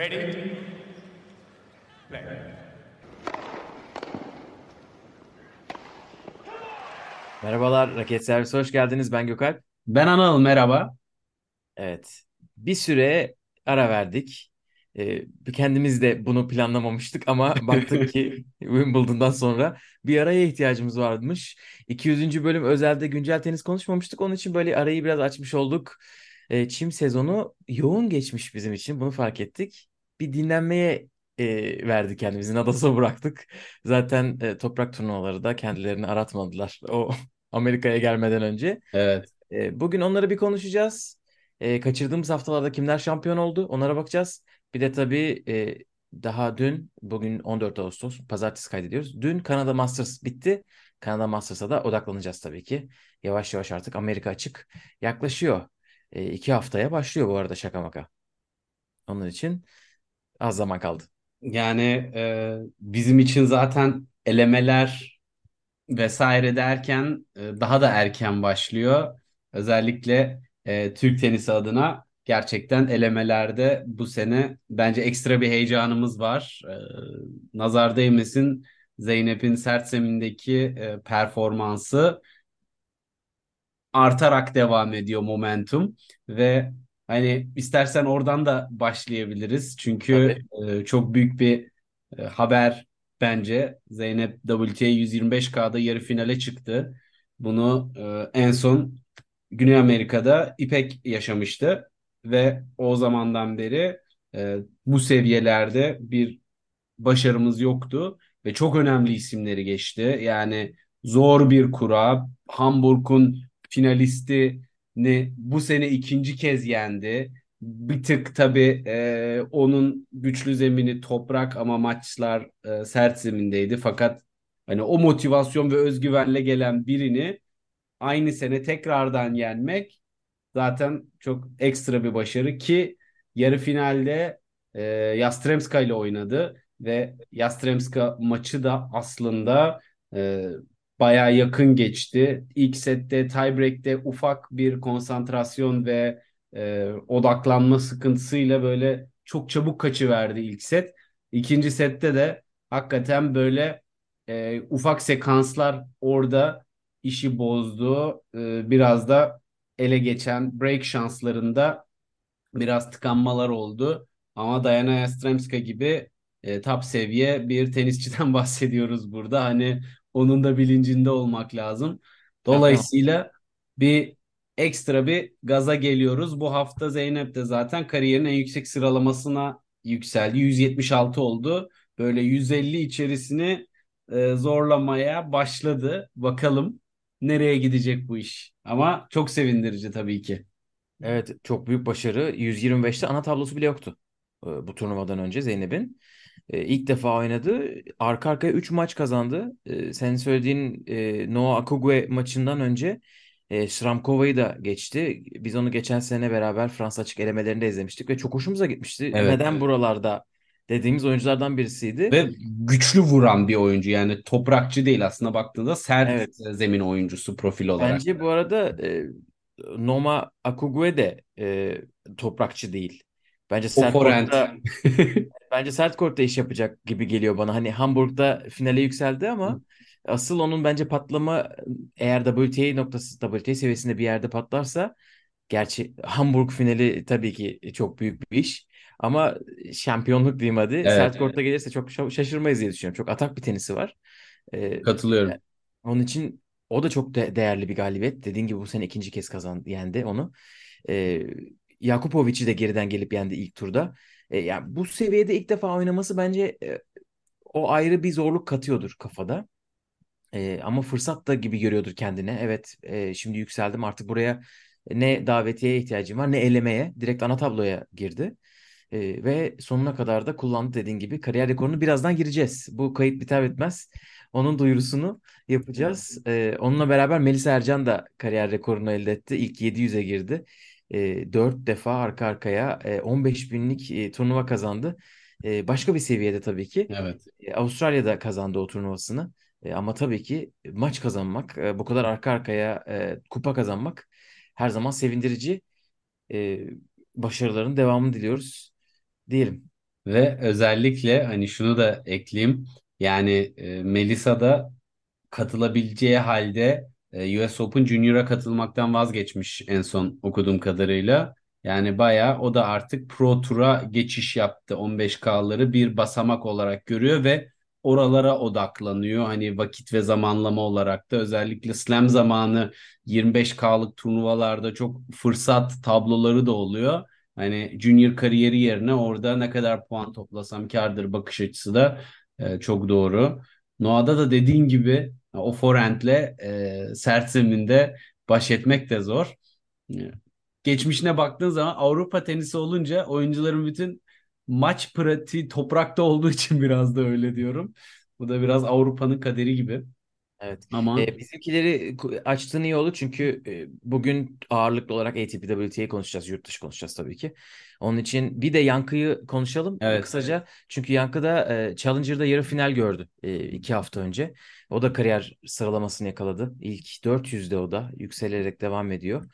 Ready? Play. Merhabalar, Raket Servisi hoş geldiniz. Ben Gökalp. Ben Anıl merhaba. Evet, bir süre ara verdik. Ee, kendimiz de bunu planlamamıştık ama baktık ki Wimbledon'dan sonra bir araya ihtiyacımız varmış. 200. bölüm özelde güncel tenis konuşmamıştık. Onun için böyle arayı biraz açmış olduk. Ee, çim sezonu yoğun geçmiş bizim için. Bunu fark ettik. Bir dinlenmeye e, verdik kendimizi. Nadas'a bıraktık. Zaten e, toprak turnuvaları da kendilerini aratmadılar. O Amerika'ya gelmeden önce. Evet. E, bugün onları bir konuşacağız. E, kaçırdığımız haftalarda kimler şampiyon oldu onlara bakacağız. Bir de tabii e, daha dün, bugün 14 Ağustos, pazartesi kaydediyoruz. Dün Kanada Masters bitti. Kanada Masters'a da odaklanacağız tabii ki. Yavaş yavaş artık Amerika açık yaklaşıyor. E, iki haftaya başlıyor bu arada şaka maka. Onun için az zaman kaldı. Yani e, bizim için zaten elemeler vesaire derken e, daha da erken başlıyor. Özellikle e, Türk tenisi adına gerçekten elemelerde bu sene bence ekstra bir heyecanımız var. E, nazar değmesin Zeynep'in sert zemindeki e, performansı artarak devam ediyor momentum ve hani istersen oradan da başlayabiliriz. Çünkü e, çok büyük bir e, haber bence. Zeynep WTA 125K'da yarı finale çıktı. Bunu e, en son Güney Amerika'da İpek yaşamıştı ve o zamandan beri e, bu seviyelerde bir başarımız yoktu ve çok önemli isimleri geçti. Yani zor bir kura. Hamburg'un finalistini bu sene ikinci kez yendi. Bir tık tabii e, onun güçlü zemini toprak ama maçlar e, sert zemindeydi. Fakat hani o motivasyon ve özgüvenle gelen birini aynı sene tekrardan yenmek zaten çok ekstra bir başarı ki yarı finalde e, Yastremska ile oynadı ve Yastremska maçı da aslında e, baya yakın geçti. İlk sette tiebreak'te ufak bir konsantrasyon ve e, odaklanma sıkıntısıyla böyle çok çabuk kaçıverdi ilk set. İkinci sette de hakikaten böyle e, ufak sekanslar orada işi bozdu. E, biraz da ele geçen break şanslarında biraz tıkanmalar oldu. Ama Diana Yastremska gibi e, top seviye bir tenisçiden bahsediyoruz burada. Hani onun da bilincinde olmak lazım. Dolayısıyla bir ekstra bir gaza geliyoruz. Bu hafta Zeynep de zaten kariyerin en yüksek sıralamasına yükseldi. 176 oldu. Böyle 150 içerisini e, zorlamaya başladı. Bakalım nereye gidecek bu iş. Ama çok sevindirici tabii ki. Evet çok büyük başarı. 125'te ana tablosu bile yoktu e, bu turnuvadan önce Zeynep'in. E, ilk defa oynadı. Arka arkaya 3 maç kazandı. E, senin söylediğin e, Noah Akugwe maçından önce e, Shramkova'yı da geçti. Biz onu geçen sene beraber Fransa açık elemelerinde izlemiştik ve çok hoşumuza gitmişti. Evet. Neden buralarda dediğimiz oyunculardan birisiydi. Ve güçlü vuran bir oyuncu yani toprakçı değil aslında baktığında sert Evet. zemin oyuncusu profil olarak. Bence bu arada e, Noma Akugwe de e, toprakçı değil. Bence sert kortta bence sert kortta iş yapacak gibi geliyor bana. Hani Hamburg'da finale yükseldi ama asıl onun bence patlama eğer WTA noktası WTA seviyesinde bir yerde patlarsa gerçi Hamburg finali tabii ki çok büyük bir iş ama şampiyonluk diyeyim hadi. Evet. Sert kortta gelirse çok şa- şaşırmayız diye düşünüyorum. Çok atak bir tenisi var. Ee, Katılıyorum. onun için o da çok de- değerli bir galibiyet. Dediğin gibi bu sene ikinci kez kazandı, yendi onu. Ee, Jakupovic'i de geriden gelip yendi ilk turda. Ee, yani bu seviyede ilk defa oynaması bence e, o ayrı bir zorluk katıyordur kafada. Ee, ama fırsat da gibi görüyordur kendine. Evet, e, şimdi yükseldim artık buraya ne davetiye ihtiyacım var ne elemeye. Direkt ana tabloya girdi. Ee, ve sonuna kadar da kullandı dediğin gibi. Kariyer rekorunu birazdan gireceğiz. Bu kayıt biter bitmez onun duyurusunu yapacağız. Ee, onunla beraber Melisa Ercan da kariyer rekorunu elde etti. İlk 700'e girdi. Ee, 4 defa arka arkaya e, 15 binlik e, turnuva kazandı. E, başka bir seviyede tabii ki. Evet. E, Avustralya'da kazandı o turnuvasını. E, ama tabii ki maç kazanmak, e, bu kadar arka arkaya e, kupa kazanmak her zaman sevindirici. E, başarıların devamını diliyoruz diyelim. Ve özellikle hani şunu da ekleyeyim. Yani e, Melisa da katılabileceği halde e, US Open Junior'a katılmaktan vazgeçmiş en son okuduğum kadarıyla. Yani bayağı o da artık Pro Tour'a geçiş yaptı. 15K'ları bir basamak olarak görüyor ve oralara odaklanıyor. Hani vakit ve zamanlama olarak da özellikle Slam zamanı 25K'lık turnuvalarda çok fırsat tabloları da oluyor. Hani junior kariyeri yerine orada ne kadar puan toplasam kârdır bakış açısı da e, çok doğru. Noah'da da dediğin gibi o forehandle e, sert zeminde baş etmek de zor. E, Geçmişine baktığın zaman Avrupa tenisi olunca oyuncuların bütün maç pratiği toprakta olduğu için biraz da öyle diyorum. Bu da biraz Avrupa'nın kaderi gibi. Evet. Ama Ee, bizimkileri açtığın iyi oldu çünkü e, bugün ağırlıklı olarak ATP WTA'yı konuşacağız. Yurt dışı konuşacağız tabii ki. Onun için bir de Yankı'yı konuşalım e, evet kısaca. Çünkü Yankı da e, Challenger'da yarı final gördü e, iki hafta önce. O da kariyer sıralamasını yakaladı. İlk 400'de o da yükselerek devam ediyor.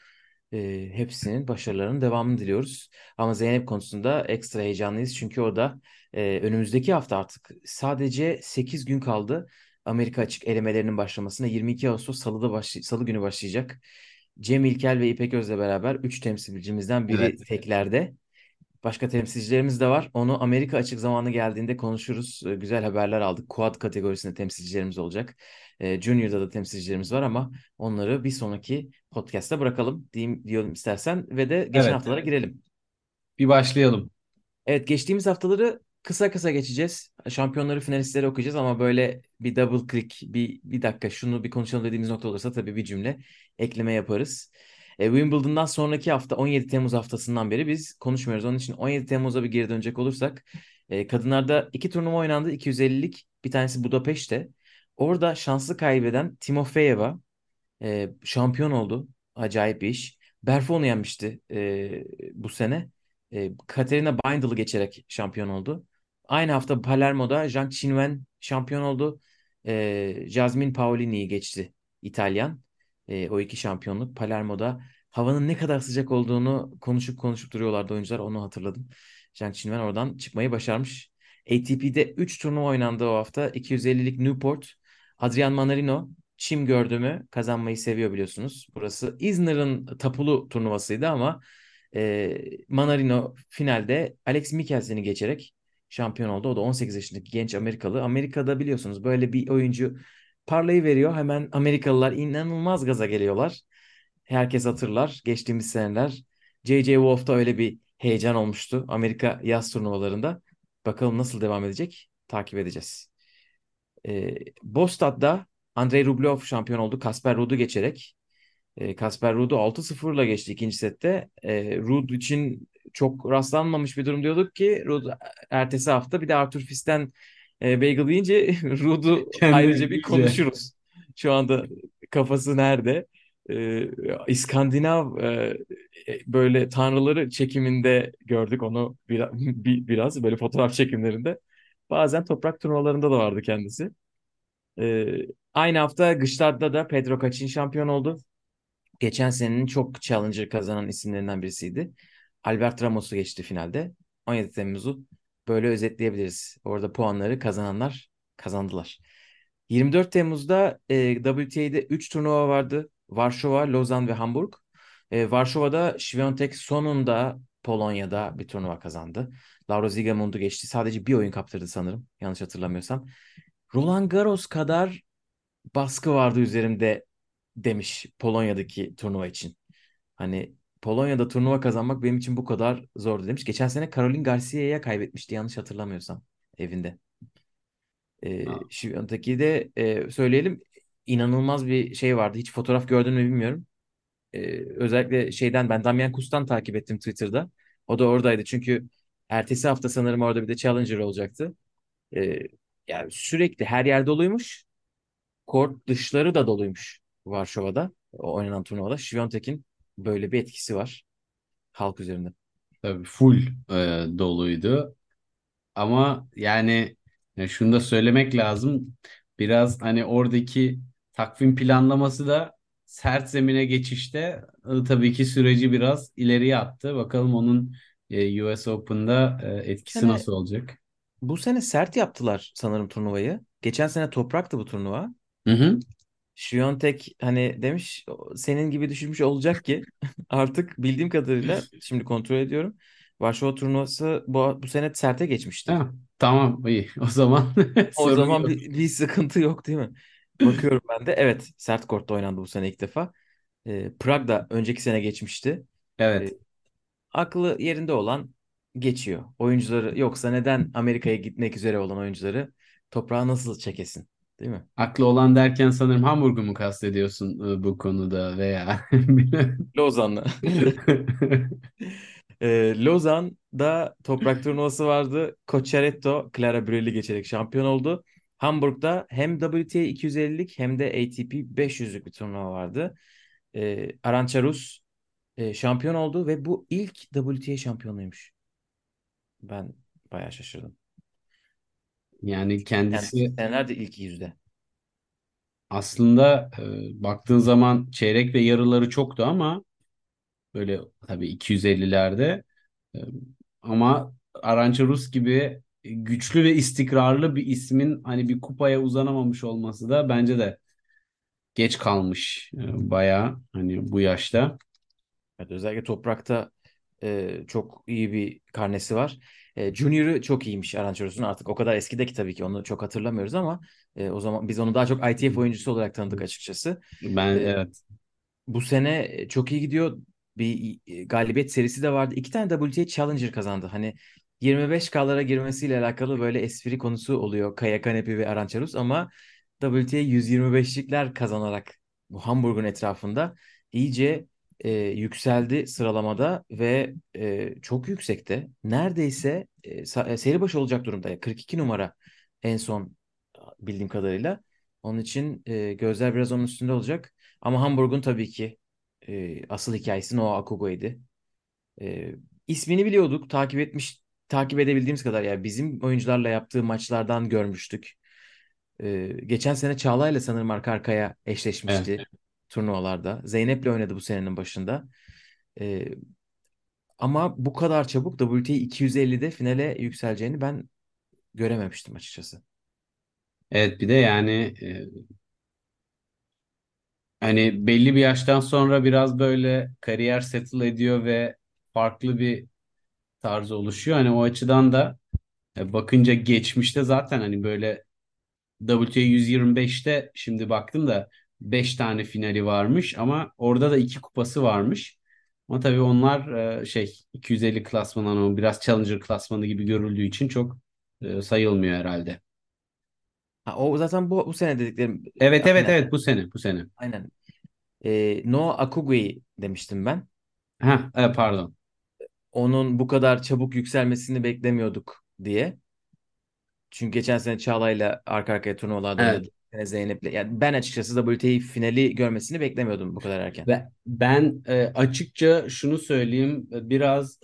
E, hepsinin başarılarının devamını diliyoruz. Ama Zeynep konusunda ekstra heyecanlıyız. Çünkü o da e, önümüzdeki hafta artık sadece 8 gün kaldı. Amerika açık elemelerinin başlamasına 22 Ağustos Salı'da başlay Salı günü başlayacak. Cem İlkel ve İpek Öz'le beraber 3 temsilcimizden biri evet teklerde. Başka temsilcilerimiz de var. Onu Amerika açık zamanı geldiğinde konuşuruz. Ee, Güzel haberler aldık. Quad kategorisinde temsilcilerimiz olacak. Ee, Junior'da da temsilcilerimiz var ama onları bir sonraki podcast'ta bırakalım diyeyim diyorum istersen ve de geçen evet haftalara girelim. bir başlayalım. Evet geçtiğimiz haftaları kısa kısa geçeceğiz. Şampiyonları finalistleri okuyacağız ama böyle bir double click bir, bir dakika şunu bir konuşalım dediğimiz nokta olursa tabii bir cümle ekleme yaparız. E, Wimbledon'dan sonraki hafta 17 Temmuz haftasından beri biz konuşmuyoruz. Onun için 17 Temmuz'a bir geri dönecek olursak e, kadınlarda iki turnuva oynandı. 250'lik bir tanesi Budapeşte. Orada şanslı kaybeden Timofeyeva e, şampiyon oldu. Acayip bir iş. Berfu onu yenmişti e, bu sene. E, Katerina Bindle'ı geçerek şampiyon oldu. Aynı hafta Palermo'da Zhang Qinwen şampiyon oldu. E, Jasmine Paolini'yi geçti İtalyan. E, o iki şampiyonluk Palermo'da havanın ne kadar sıcak olduğunu konuşup konuşup duruyorlardı oyuncular. Onu hatırladım. Zhang Qinwen oradan çıkmayı başarmış. ATP'de 3 turnuva oynandı o hafta. 250'lik Newport, Adrian Manarino, Çim gördüğümü kazanmayı seviyor biliyorsunuz. Burası İzmir'in tapulu turnuvasıydı ama e, Manarino finalde Alex Mikkelsen'i geçerek şampiyon oldu. O da 18 yaşındaki genç Amerikalı. Amerika'da biliyorsunuz böyle bir oyuncu parlayı veriyor. Hemen Amerikalılar inanılmaz gaza geliyorlar. Herkes hatırlar geçtiğimiz seneler. J.J. Wolf'ta öyle bir heyecan olmuştu Amerika yaz turnuvalarında. Bakalım nasıl devam edecek? Takip edeceğiz. E, Bostad'da Andrei Rublev şampiyon oldu. Kasper Ruud'u geçerek. E, Kasper Ruud'u 6-0'la geçti ikinci sette. E, Ruud için çok rastlanmamış bir durum diyorduk ki Ruud ertesi hafta bir de Arthur Fiz'den e, bagel Ruud'u Kendini ayrıca bir konuşuruz. Şu anda kafası nerede? E, İskandinav e, e, böyle tanrıları çekiminde gördük onu bir, bir- biraz böyle fotoğraf çekimlerinde. Bazen toprak turnuvalarında da vardı kendisi. Ee, aynı hafta Gstaad'da da Pedro Kacin şampiyon oldu. Geçen senenin çok challenger kazanan isimlerinden birisiydi. Albert Ramos'u geçti finalde. 17 Temmuz'u böyle özetleyebiliriz. Orada puanları kazananlar kazandılar. 24 Temmuz'da e, WTA'de 3 turnuva vardı. Varşova, Lozan ve Hamburg. E, Varşova'da Świątek sonunda Polonya'da bir turnuva kazandı. Laura Zigemund'u geçti. Sadece bir oyun kaptırdı sanırım. Yanlış hatırlamıyorsam. Roland Garros kadar baskı vardı üzerimde demiş Polonya'daki turnuva için. Hani Polonya'da turnuva kazanmak benim için bu kadar zordu demiş. Geçen sene Caroline Garcia'ya kaybetmişti yanlış hatırlamıyorsam evinde. Ee, Ha, Świątek'i de e, söyleyelim inanılmaz bir şey vardı. Hiç fotoğraf gördün mü bilmiyorum. Ee, özellikle şeyden ben Damian Kus'tan takip ettim Twitter'da. O da oradaydı çünkü ertesi hafta sanırım orada bir de Challenger olacaktı. Ee, yani sürekli her yer doluymuş. Kort dışları da doluymuş Varşova'da. O oynanan turnuvada. Świątek'in böyle bir etkisi var halk üzerinde. tabii full e, doluydu. Ama yani ya şunu da söylemek lazım. Biraz hani oradaki takvim planlaması da sert zemine geçişte e, tabii ki süreci biraz ileriye attı. Bakalım onun e, US Open'da e, etkisi sene nasıl olacak? bu sene sert yaptılar sanırım turnuvayı. Geçen sene topraktı bu turnuva. Hı hı. Şiyontek hani demiş senin gibi düşünmüş olacak ki artık bildiğim kadarıyla şimdi kontrol ediyorum. Varşova turnuvası bu, bu sene serte geçmişti. Ha, tamam iyi. O zaman O zaman yok. bir, bir sıkıntı yok değil mi? Bakıyorum ben de. Evet sert kortta oynandı bu sene ilk defa. Ee, Prag da önceki sene geçmişti. Ee, Evet. aklı yerinde olan geçiyor. Oyuncuları yoksa neden Amerika'ya gitmek üzere olan oyuncuları toprağa nasıl çekesin? Değil mi? Aklı olan derken sanırım Hamburg'u mu kastediyorsun e, bu konuda veya. Lozan'la. Ee, Lozan'da toprak turnuvası vardı. Cocciaretto Clara Brül'i geçerek şampiyon oldu. Hamburg'da hem WTA 250'lik hem de ATP 500'lük bir turnuva vardı. Ee, Arantxa Rus e, şampiyon oldu ve bu ilk WTA şampiyonuymuş. Ben bayağı şaşırdım. Yani Kendisi kendisi senelerde ilk yüzde. aslında e, baktığın zaman çeyrek ve yarıları çoktu ama böyle tabii 250'lerde e, ama Arantxa Rus gibi güçlü ve istikrarlı bir ismin hani bir kupaya uzanamamış olması da bence de geç kalmış e, bayağı hani bu yaşta. Evet, özellikle toprakta e, çok iyi bir karnesi var. E, Junior'ı çok iyiymiş Arantxa Rus'un artık o kadar eskideki tabii ki onu çok hatırlamıyoruz ama e, o zaman biz onu daha çok ITF oyuncusu olarak tanıdık açıkçası. Ben E, evet bu sene çok iyi gidiyor. Bir e, galibiyet serisi de vardı. İki tane WTA Challenger kazandı. Hani 25K'lara girmesiyle alakalı böyle espri konusu oluyor Kaya Kanepi ve Arantxa Rus ama WTA 125'likler kazanarak bu Hamburg'un etrafında iyice e, yükseldi sıralamada ve e, çok yüksekte. Neredeyse e, e, seri başı olacak durumda. 42 numara en son bildiğim kadarıyla. Onun için e, gözler biraz onun üstünde olacak. Ama Hamburg'un tabii ki e, asıl hikayesi Noah Akugo'ydu. E, ismini biliyorduk, takip etmiş, takip edebildiğimiz kadar. Yani bizim oyuncularla yaptığı maçlardan görmüştük. E, geçen sene Çağla'yla sanırım arka arkaya evet. Turnuvalarda. Zeynep'le oynadı bu senenin başında. E, ama bu kadar çabuk WTA 250'de finale yükseleceğini ben görememiştim açıkçası. Evet bir de yani e, hani belli bir yaştan sonra biraz böyle kariyer settle ediyor ve farklı bir tarz oluşuyor. Hani o açıdan da e, bakınca geçmişte zaten hani böyle WTA 125'te şimdi baktım da 5 tane finali varmış ama orada da 2 kupası varmış. Ama tabii onlar e, şey 250 klasmanı ama biraz Challenger klasmanı gibi görüldüğü için çok e, sayılmıyor herhalde. Ha, o zaten bu, bu sene dediklerim Evet evet aynen evet bu sene bu sene. aynen. E, Noah Akugui demiştim ben. Ha e, pardon. Onun bu kadar çabuk yükselmesini beklemiyorduk diye. Çünkü geçen sene Çağla'yla arka arkaya turnuvalarda Evet. Sene Zeynep'le. Yani ben açıkçası WTA finali görmesini beklemiyordum bu kadar erken. Ve ben e, açıkça şunu söyleyeyim e, biraz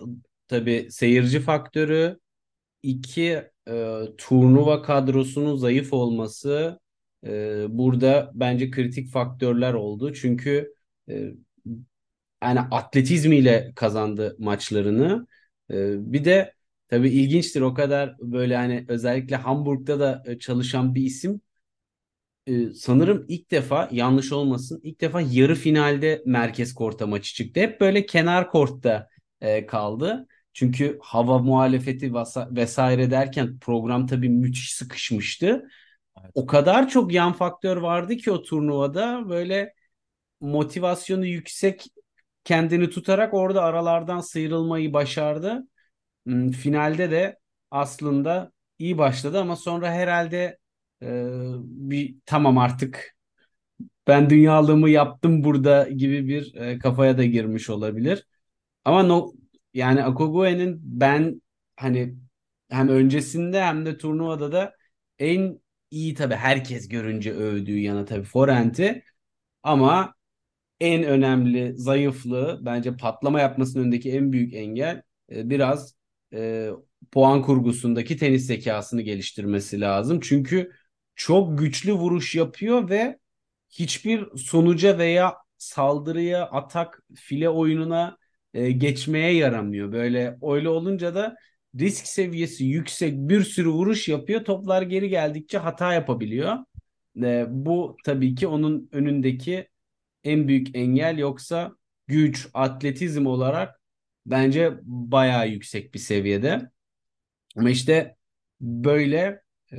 tabii seyirci faktörü iki e, turnuva kadrosunun zayıf olması e, burada bence kritik faktörler oldu. Çünkü e, yani atletizmiyle kazandı maçlarını. E, bir de tabii ilginçtir o kadar böyle hani özellikle Hamburg'da da e, çalışan bir isim e, sanırım ilk defa yanlış olmasın ilk defa yarı finalde merkez korta maçı çıktı. Hep böyle kenar kortta e, kaldı. Çünkü hava muhalefeti vesaire derken program tabii müthiş sıkışmıştı. Evet. O kadar çok yan faktör vardı ki o turnuvada böyle motivasyonu yüksek kendini tutarak orada aralardan sıyrılmayı başardı. Finalde de aslında iyi başladı ama sonra herhalde e, bir tamam artık ben dünyalığımı yaptım burada gibi bir e, kafaya da girmiş olabilir. Ama no, yani Akogue'nin ben hani hem öncesinde hem de turnuvada da en iyi tabii herkes görünce övdüğü yana tabii forehand'i ama en önemli zayıflığı bence patlama yapmasının önündeki en büyük engel e, biraz e, puan kurgusundaki tenis zekasını geliştirmesi lazım. Çünkü çok güçlü vuruş yapıyor ve hiçbir sonuca veya saldırıya, atak, file oyununa e, geçmeye yaramıyor. Böyle öyle olunca da risk seviyesi yüksek bir sürü vuruş yapıyor. Toplar geri geldikçe hata yapabiliyor. E, bu tabii ki onun önündeki en büyük engel yoksa güç, atletizm olarak bence bayağı yüksek bir seviyede. Ama işte böyle e,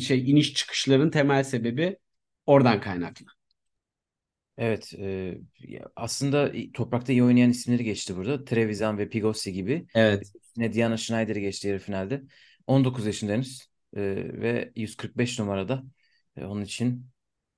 şey iniş çıkışların temel sebebi oradan kaynaklı. Evet, e, aslında toprakta iyi oynayan isimleri geçti burada. Trevisan ve Pigossi gibi. Evet. Yine Diana Schneider'i geçti yarı finalde. 19 yaşında henüz e, ve 145 numarada. E, onun için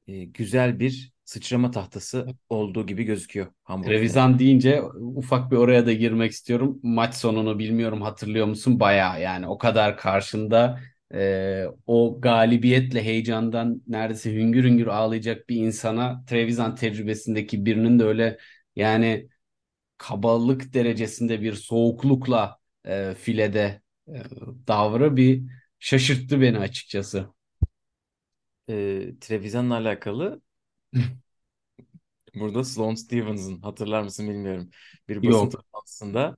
e, güzel bir sıçrama tahtası olduğu gibi gözüküyor Hamburg Trevisan deyince ufak bir oraya da girmek istiyorum. Maç sonunu bilmiyorum hatırlıyor musun? Baya yani o kadar karşında e, o galibiyetle heyecandan neredeyse hüngür hüngür ağlayacak bir insana Trevisan tecrübesindeki birinin de öyle yani kabalık derecesinde bir soğuklukla e, filede e, davrı bir şaşırttı beni açıkçası. E, Trevisan'la alakalı burada Sloane Stevens'ın hatırlar mısın bilmiyorum. Bir basın toplantısında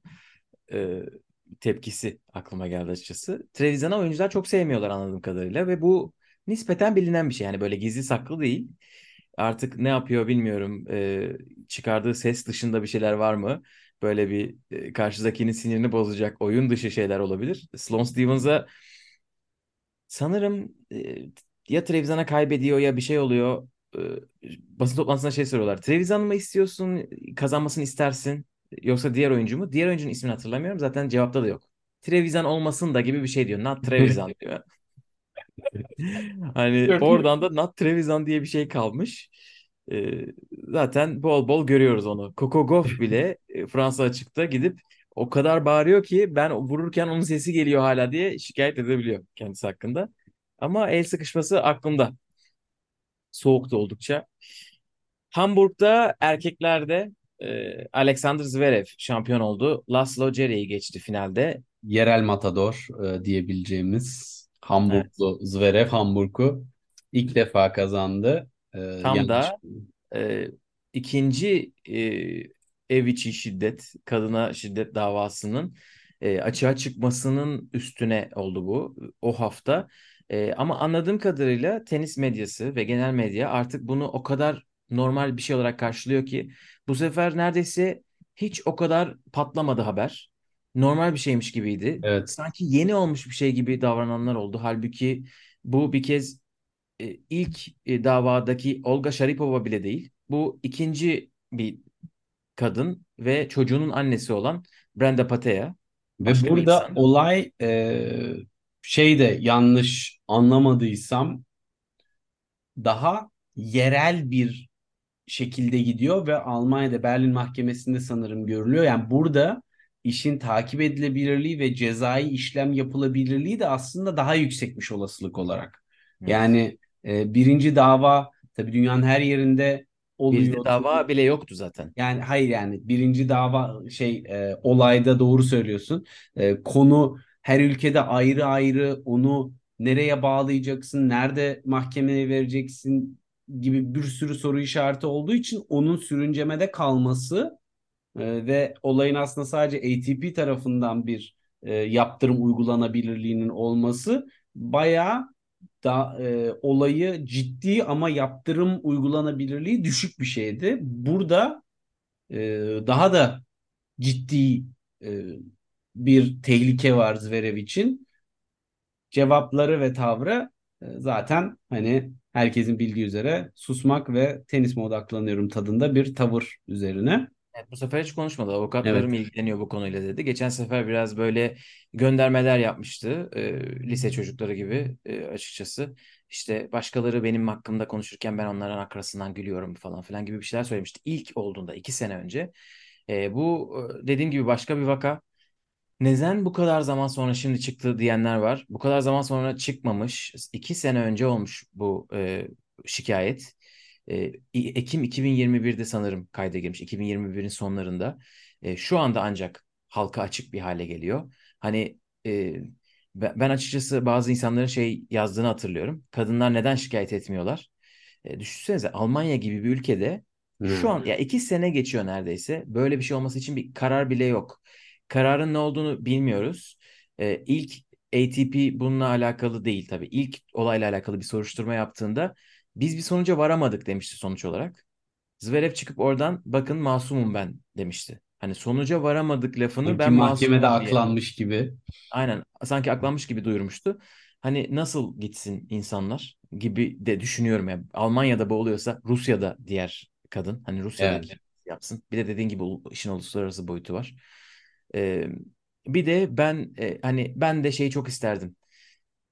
e, tepkisi aklıma geldi açıkçası. Trevisan'ı oyuncular çok sevmiyorlar anladığım kadarıyla ve bu nispeten bilinen bir şey. Yani böyle gizli saklı değil. Artık ne yapıyor bilmiyorum. E, çıkardığı ses dışında bir şeyler var mı? Böyle bir e, karşıdakinin sinirini bozacak oyun dışı şeyler olabilir. Sloane Stevens'a sanırım e, ya Trevisan'a kaybediyor ya bir şey oluyor. E, basın toplantısında şey soruyorlar. Trevisan mı istiyorsun? Kazanmasını istersin? Yoksa diğer oyuncu mu? Diğer oyuncunun ismini hatırlamıyorum. Zaten cevapta da yok. Trevisan olmasın da gibi bir şey diyor. Not Trevisan diyor. hani oradan da Not Trevisan diye bir şey kalmış. Ee, zaten bol bol görüyoruz onu. Coco Gauff bile e, Fransa açıkta gidip o kadar bağırıyor ki ben vururken onun sesi geliyor hala diye şikayet edebiliyor kendisi hakkında. Ama el sıkışması aklımda. Soğuktu oldukça. Hamburg'da erkeklerde e, Alexander Zverev şampiyon oldu. Laszlo Cere'yi geçti finalde. Yerel matador e, diyebileceğimiz Hamburglu Zverev Hamburg'u ilk defa kazandı. E, Tam yanlış- da e, ikinci e, ev içi şiddet, kadına şiddet davasının e, açığa çıkmasının üstüne oldu bu o hafta. E, ama anladığım kadarıyla tenis medyası ve genel medya artık bunu o kadar normal bir şey olarak karşılıyor ki bu sefer neredeyse hiç o kadar patlamadı haber. Normal bir şeymiş gibiydi. Evet. Sanki yeni olmuş bir şey gibi davrananlar oldu. Halbuki bu bir kez e, ilk e, davadaki Olga Sharipova bile değil. Bu ikinci bir kadın ve çocuğunun annesi olan Brenda Patea. Ve burada olay e, şey de yanlış anlamadıysam daha yerel bir şekilde gidiyor ve Almanya'da Berlin Mahkemesi'nde sanırım görülüyor. Yani burada işin takip edilebilirliği ve cezai işlem yapılabilirliği de aslında daha yüksekmiş olasılık olarak. Evet. Yani e, birinci dava tabii dünyanın her yerinde oluyor. Bir de dava bile yoktu zaten. Yani hayır yani birinci dava şey e, olayda doğru söylüyorsun. E, konu her ülkede ayrı ayrı onu nereye bağlayacaksın, nerede mahkemeye vereceksin gibi bir sürü soru işareti olduğu için onun sürüncemede kalması e, ve olayın aslında sadece ATP tarafından bir e, yaptırım uygulanabilirliğinin olması bayağı da e, olayı ciddi ama yaptırım uygulanabilirliği düşük bir şeydi. Burada e, daha da ciddi e, bir tehlike var Zverev için. Cevapları ve tavrı e, zaten hani herkesin bildiği üzere susmak ve tenisime odaklanıyorum tadında bir tavır üzerine. Evet, bu sefer hiç konuşmadı. Avukatlarım ilgileniyor bu konuyla dedi. Geçen sefer biraz böyle göndermeler yapmıştı. e, lise çocukları gibi e, açıkçası. İşte başkaları benim hakkımda konuşurken ben onların arkasından gülüyorum falan filan gibi bir şeyler söylemişti. İlk olduğunda iki sene önce. E, bu e, dediğim gibi başka bir vaka. Neden bu kadar zaman sonra şimdi çıktı diyenler var. Bu kadar zaman sonra çıkmamış. İki sene önce olmuş bu e, şikayet. E, Ekim 2021'de sanırım kayda girmiş. 2021'in sonlarında. E, şu anda ancak halka açık bir hale geliyor. Hani e, ben açıkçası bazı insanların şey yazdığını hatırlıyorum. Kadınlar neden şikayet etmiyorlar? E, düşünsenize Almanya gibi bir ülkede Şu Hı. an ya iki sene geçiyor neredeyse. Böyle bir şey olması için bir karar bile yok. Kararın ne olduğunu bilmiyoruz. Ee, ilk ATP bununla alakalı değil tabii. İlk olayla alakalı bir soruşturma yaptığında biz bir sonuca varamadık demişti sonuç olarak. Zverev çıkıp oradan bakın masumum ben demişti. Hani sonuca varamadık lafını Sanki ben mahkemede masumum diye. aklanmış gibi. Aynen sanki aklanmış gibi duyurmuştu. Hani nasıl gitsin insanlar gibi de düşünüyorum ya. Almanya'da bu oluyorsa Rusya'da diğer kadın hani Rusya'da Evet. yapsın. Bir de dediğin gibi işin uluslararası boyutu var. Ee, bir de ben e, hani ben de şeyi çok isterdim.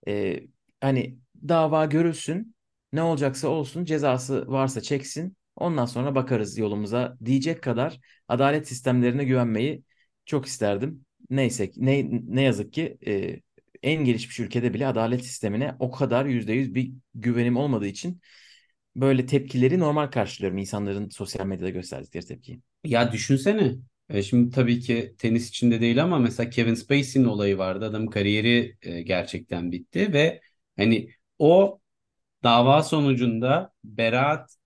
Ee, hani dava görülsün. Ne olacaksa olsun cezası varsa çeksin. Ondan sonra bakarız yolumuza diyecek kadar adalet sistemlerine güvenmeyi çok isterdim. Neyse ne, ne yazık ki e, en gelişmiş ülkede bile adalet sistemine o kadar %100 bir güvenim olmadığı için böyle tepkileri normal karşılıyorum. insanların sosyal medyada gösterdikleri tepkiyi. Ya düşünsene. E, şimdi tabii ki tenis içinde değil ama mesela Kevin Spacey'nin olayı vardı. Adamın kariyeri e, gerçekten bitti ve hani o dava sonucunda beraat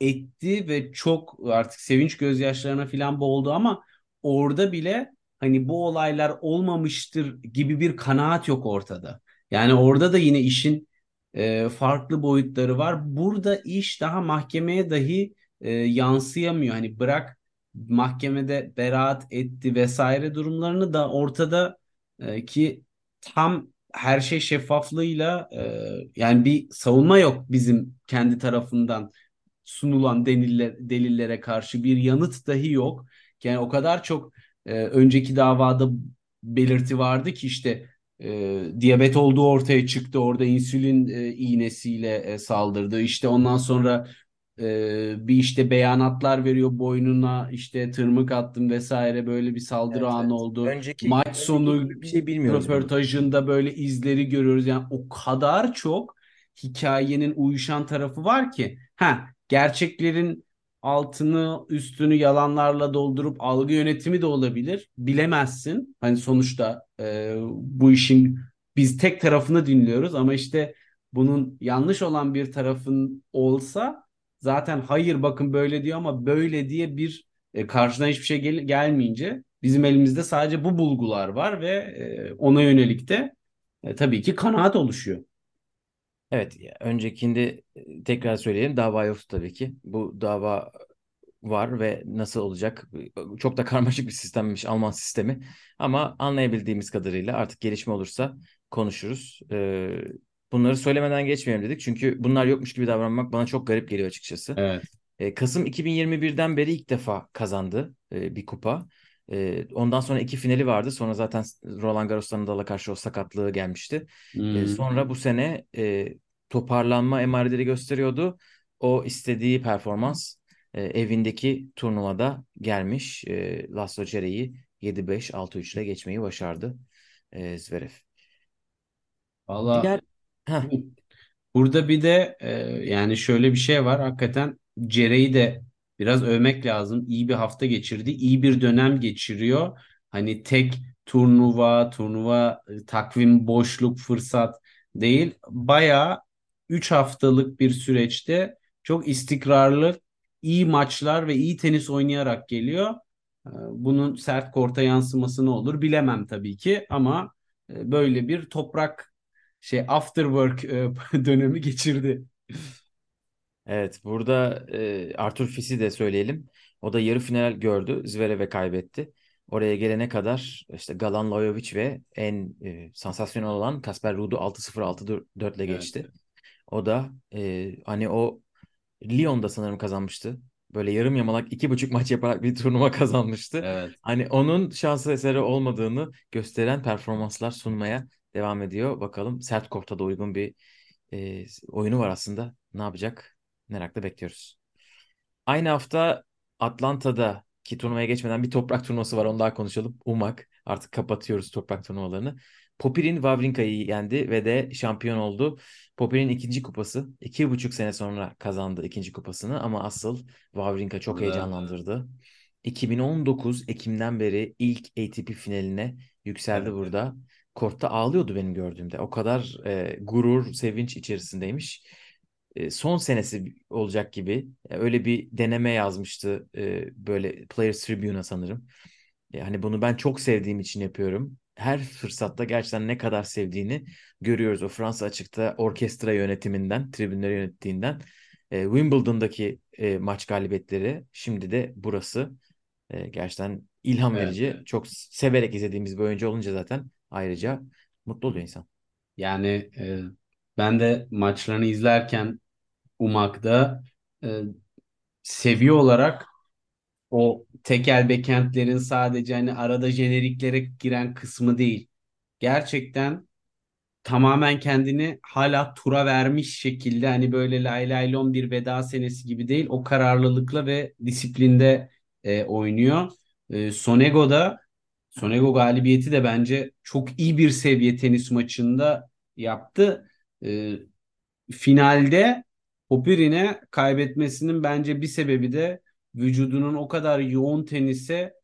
etti ve çok artık sevinç gözyaşlarına falan boğuldu ama orada bile hani bu olaylar olmamıştır gibi bir kanaat yok ortada. Yani orada da yine işin e, farklı boyutları var. Burada iş daha mahkemeye dahi e, yansıyamıyor. Hani bırak mahkemede beraat etti vesaire durumlarını da ortada e, ki tam her şey şeffaflığıyla e, yani bir savunma yok bizim kendi tarafından sunulan deliller, delillere karşı bir yanıt dahi yok. Yani o kadar çok e, önceki davada belirti vardı ki işte e, diyabet olduğu ortaya çıktı. Orada insülin e, iğnesiyle e, saldırdı. İşte ondan sonra e, bir işte beyanatlar veriyor boynuna işte tırmık attım vesaire böyle bir saldırı Evet, anı evet. oldu. Önceki, Maç önceki sonu bir şey bilmiyoruz röportajında böyle izleri görüyoruz. Yani o kadar çok hikayenin uyuşan tarafı var ki. Ha, gerçeklerin altını üstünü yalanlarla doldurup algı yönetimi de olabilir. Bilemezsin. Hani sonuçta e, bu işin biz tek tarafını dinliyoruz ama işte bunun yanlış olan bir tarafın olsa zaten hayır bakın böyle diyor ama böyle diye bir e, karşıdan hiçbir şey gel- gelmeyince bizim elimizde sadece bu bulgular var ve e, ona yönelik de e, tabii ki kanaat oluşuyor. Evet, öncekinde e, tekrar söyleyelim dava yoktu tabii ki. Bu dava var ve nasıl olacak? Çok da karmaşık bir sistemmiş Alman sistemi. Ama anlayabildiğimiz kadarıyla artık gelişme olursa konuşuruz. Ee, bunları söylemeden geçmeyelim dedik. Çünkü bunlar yokmuş gibi davranmak bana çok garip geliyor açıkçası. Evet. E, Kasım 2021'den beri ilk defa kazandı e, bir kupa. E, ondan sonra iki finali vardı. Sonra zaten Roland Garros'tan Nadal'a karşı o sakatlığı gelmişti. E, Hmm. sonra bu sene e, toparlanma emareleri gösteriyordu. O istediği performans e, evindeki turnuvada gelmiş. E, Laslo Cere'yi 7-5, 6-3 ile geçmeyi başardı e, Zverev. Valla Diğer Heh, Burada bir de e, yani şöyle bir şey var. Hakikaten Cere'yi de biraz övmek lazım. İyi bir hafta geçirdi. iyi bir dönem geçiriyor. Hani tek turnuva, turnuva e, takvim boşluk fırsat değil. Bayağı 3 haftalık bir süreçte çok istikrarlı iyi maçlar ve iyi tenis oynayarak geliyor. E, Bunun sert korta yansıması ne olur bilemem tabii ki ama e, böyle bir toprak şey after work e, dönemi geçirdi. Evet, burada e, Arthur Fis'i de söyleyelim. O da yarı final gördü. Zverev'e kaybetti. Oraya gelene kadar işte Galan Lajovic ve en e, sansasyonel olan Kasper Ruud'u 6-0 6-4 ile Evet. geçti. O da e, hani o Lyon'da sanırım kazanmıştı. Böyle yarım yamalak iki buçuk maç yaparak bir turnuva kazanmıştı. Evet. Hani onun şans eseri olmadığını gösteren performanslar sunmaya devam ediyor. Bakalım sert korta da uygun bir e, oyunu var aslında. Ne yapacak? Merakla bekliyoruz. Aynı hafta Atlanta'da ki turnuvaya geçmeden bir toprak turnuvası var. Onu daha konuşalım. Umak. Artık kapatıyoruz toprak turnuvalarını. Popir'in Wawrinka'yı yendi ve de şampiyon oldu. Popir'in ikinci kupası. iki buçuk sene sonra kazandı ikinci kupasını ama asıl Wawrinka çok Burada- heyecanlandırdı. 2019 Ekim'den beri ilk ATP finaline yükseldi Evet. burada. Kortta ağlıyordu benim gördüğümde. O kadar e, gurur, sevinç içerisindeymiş. e, son senesi olacak gibi. E, öyle bir deneme yazmıştı e, böyle Players Tribune'a sanırım. Yani bunu ben çok sevdiğim için yapıyorum. Her fırsatta gerçekten ne kadar sevdiğini görüyoruz. O Fransa açıkta orkestra yönetiminden, tribünleri yönettiğinden. E, Wimbledon'daki e, maç galibiyetleri, şimdi de burası. E, gerçekten ilham Evet, verici. Çok severek izlediğimiz bir oyuncu olunca zaten ayrıca mutlu oluyor insan. Yani e, ben de maçlarını izlerken Umag'da e, seviye olarak o tekel backend'lerin sadece hani arada jeneriklere giren kısmı değil. Gerçekten tamamen kendini hala tura vermiş şekilde hani böyle lay lay lon bir veda senesi gibi değil o kararlılıkla ve disiplinde e, oynuyor. E, Sonego'da Sonego galibiyeti de bence çok iyi bir seviye tenis maçında yaptı. E, finalde Popyrin'e kaybetmesinin bence bir sebebi de vücudunun o kadar yoğun tenise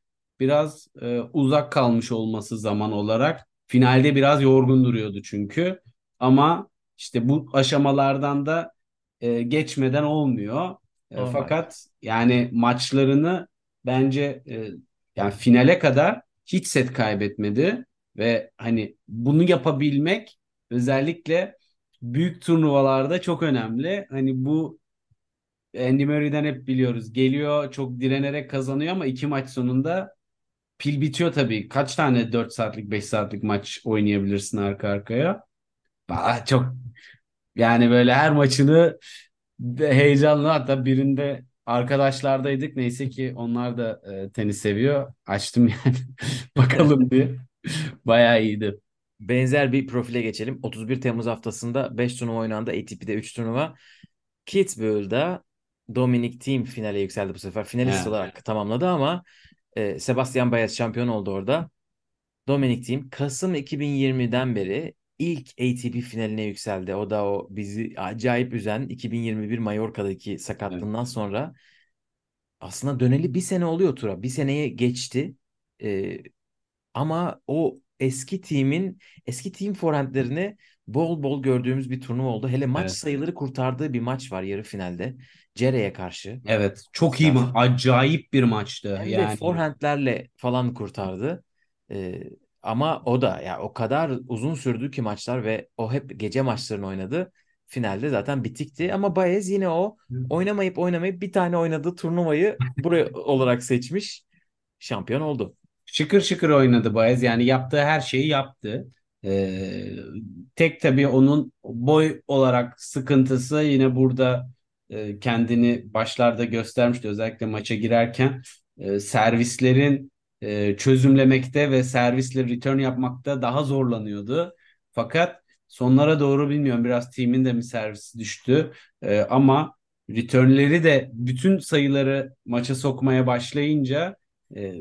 biraz e, uzak kalmış olması zaman olarak. Finalde biraz yorgun duruyordu çünkü. Ama işte bu aşamalardan da e, geçmeden olmuyor. E, fakat yani maçlarını bence e, yani finale kadar hiç set kaybetmedi ve hani bunu yapabilmek özellikle büyük turnuvalarda çok önemli. Hani bu Andy Murray'den hep biliyoruz. Geliyor çok direnerek kazanıyor ama iki maç sonunda pil bitiyor tabii. Kaç tane 4 saatlik 5 saatlik maç oynayabilirsin arka arkaya? Aa, çok yani böyle her maçını heyecanlı hatta birinde arkadaşlardaydık. Neyse ki onlar da e, tenis seviyor. Açtım yani bakalım diye. Bayağı iyiydi. Benzer bir profile geçelim. 31 Temmuz haftasında 5 turnuva oynandı. ATP'de 3 turnuva. Kitzbühel'da Dominic Thiem finale yükseldi bu sefer. Finalist He. olarak tamamladı ama e, Sebastian Baez şampiyon oldu orada. Dominic Thiem Kasım 2020'den beri ilk ATP finaline yükseldi. O da o bizi acayip üzen 2021 Mallorca'daki sakatlığından sonra aslında döneli bir sene oluyor tura. Bir seneye geçti. E, ama o eski timin eski team forehandlerini bol bol gördüğümüz bir turnuva oldu. Hele maç Evet. sayıları kurtardığı bir maç var yarı finalde. Cere'ye karşı. Evet, çok iyi ma acayip bir maçtı. Hem de Yani forehandlerle falan kurtardı. Ee, ama o da ya o kadar uzun sürdü ki maçlar ve o hep gece maçlarını oynadı. Finalde zaten bitikti ama Baez yine o oynamayıp oynamayıp bir tane oynadığı turnuvayı buraya olarak seçmiş. Şampiyon oldu. şıkır şıkır oynadı Baez. Yani yaptığı her şeyi yaptı. Ee, tek tabii onun boy olarak sıkıntısı yine burada e, kendini başlarda göstermişti. Özellikle maça girerken e, servislerin e, çözümlemekte ve servisle return yapmakta daha zorlanıyordu. Fakat sonlara doğru bilmiyorum biraz team'in de mi servisi düştü. E, ama returnleri de bütün sayıları maça sokmaya başlayınca e,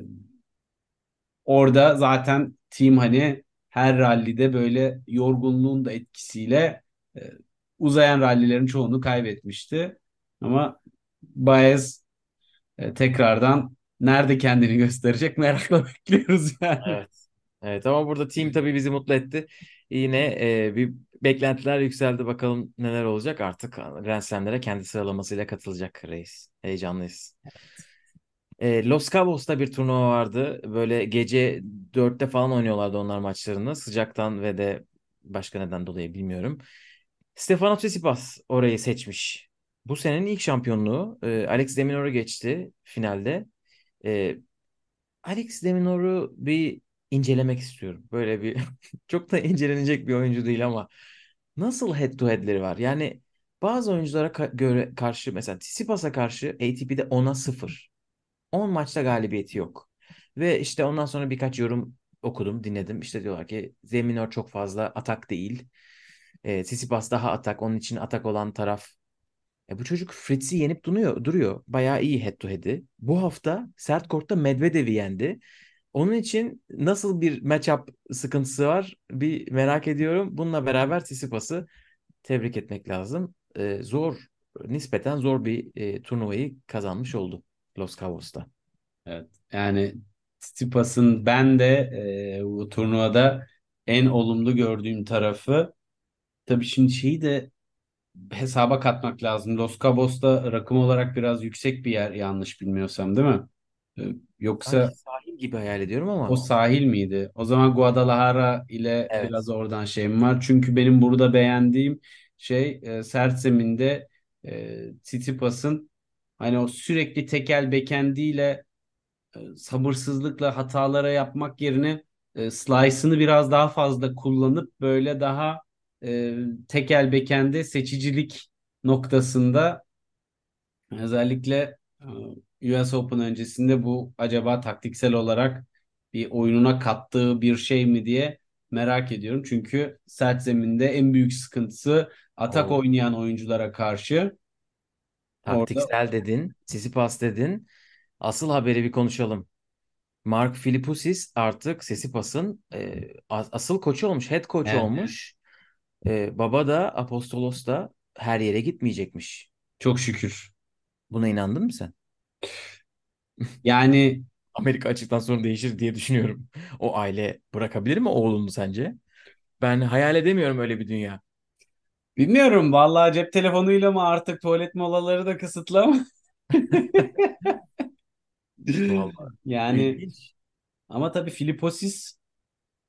orada zaten team hani her rallide böyle yorgunluğun da etkisiyle e, uzayan rallilerin çoğunu kaybetmişti. Ama Baez e, tekrardan nerede kendini gösterecek merakla bekliyoruz yani. Evet. Evet ama burada team tabii bizi mutlu etti. Yine e, bir beklentiler yükseldi. Bakalım neler olacak. Artık Grand Slam'lere kendi sıralamasıyla katılacak reis. Heyecanlıyız. E, Los Cabos'ta bir turnuva vardı. Böyle gece 4'te falan oynuyorlardı onlar maçlarını. Sıcaktan ve de başka neden dolayı bilmiyorum. Stefano Tsitsipas orayı seçmiş. Bu senenin ilk şampiyonluğu. E, Alex de Minaur'u geçti finalde. E, Alex de Minaur'u bir incelemek istiyorum. Böyle bir çok da incelenecek bir oyuncu değil ama nasıl head to head'leri var? Yani bazı oyunculara ka- göre karşı mesela Tsitsipas'a karşı ATP'de 10'a 0. 10 maçta galibiyeti yok. Ve işte ondan sonra birkaç yorum okudum, dinledim. İşte diyorlar ki Zeminor çok fazla atak değil. E, Tsitsipas daha atak. Onun için atak olan taraf. E, bu çocuk Fritz'i yenip duruyor. duruyor. Bayağı iyi head to head'i. Bu hafta sert kortta Medvedev'i yendi. Onun için nasıl bir matchup sıkıntısı var bir merak ediyorum. Bununla beraber Tsitsipas'ı tebrik etmek lazım. E, zor, nispeten zor bir e, turnuvayı kazanmış oldu Los Cabos'ta. Evet. Yani Tsitsipas'ın ben de e, bu turnuvada en olumlu gördüğüm tarafı tabii şimdi şeyi de hesaba katmak lazım. Los Cabos'ta rakım olarak biraz yüksek bir yer yanlış bilmiyorsam değil mi? Ee, Yoksa Sanki sahil gibi hayal ediyorum o ama. sahil miydi? O zaman Guadalajara ile Evet. biraz oradan şeyim var. Çünkü benim burada beğendiğim şey e, sert zeminde e, Tsitsipas'ın hani o sürekli tekel bekendiyle e, sabırsızlıkla hatalara yapmak yerine e, slice'ını biraz daha fazla kullanıp böyle daha e, tekel bekende seçicilik noktasında özellikle e, US Open öncesinde bu acaba taktiksel olarak bir oyununa kattığı bir şey mi diye merak ediyorum. Çünkü sert zeminde en büyük sıkıntısı atak O oynayan oyunculara karşı orada taktiksel dedin, Tsitsipas dedin. Asıl haberi bir konuşalım. Mark Philippoussis artık Sisipas'ın e, as- asıl koçu olmuş, head coach evet, olmuş. E, baba da Apostolos da her yere gitmeyecekmiş. çok şükür. Buna inandın mı sen? Yani Amerika açıktan sonra değişir diye düşünüyorum. O aile bırakabilir mi oğlunu sence? Ben hayal edemiyorum öyle bir dünya. Bilmiyorum vallahi cep telefonuyla mı artık tuvalet molaları da kısıtlı ama Vallahi yani ilginç. ama tabii Filiposis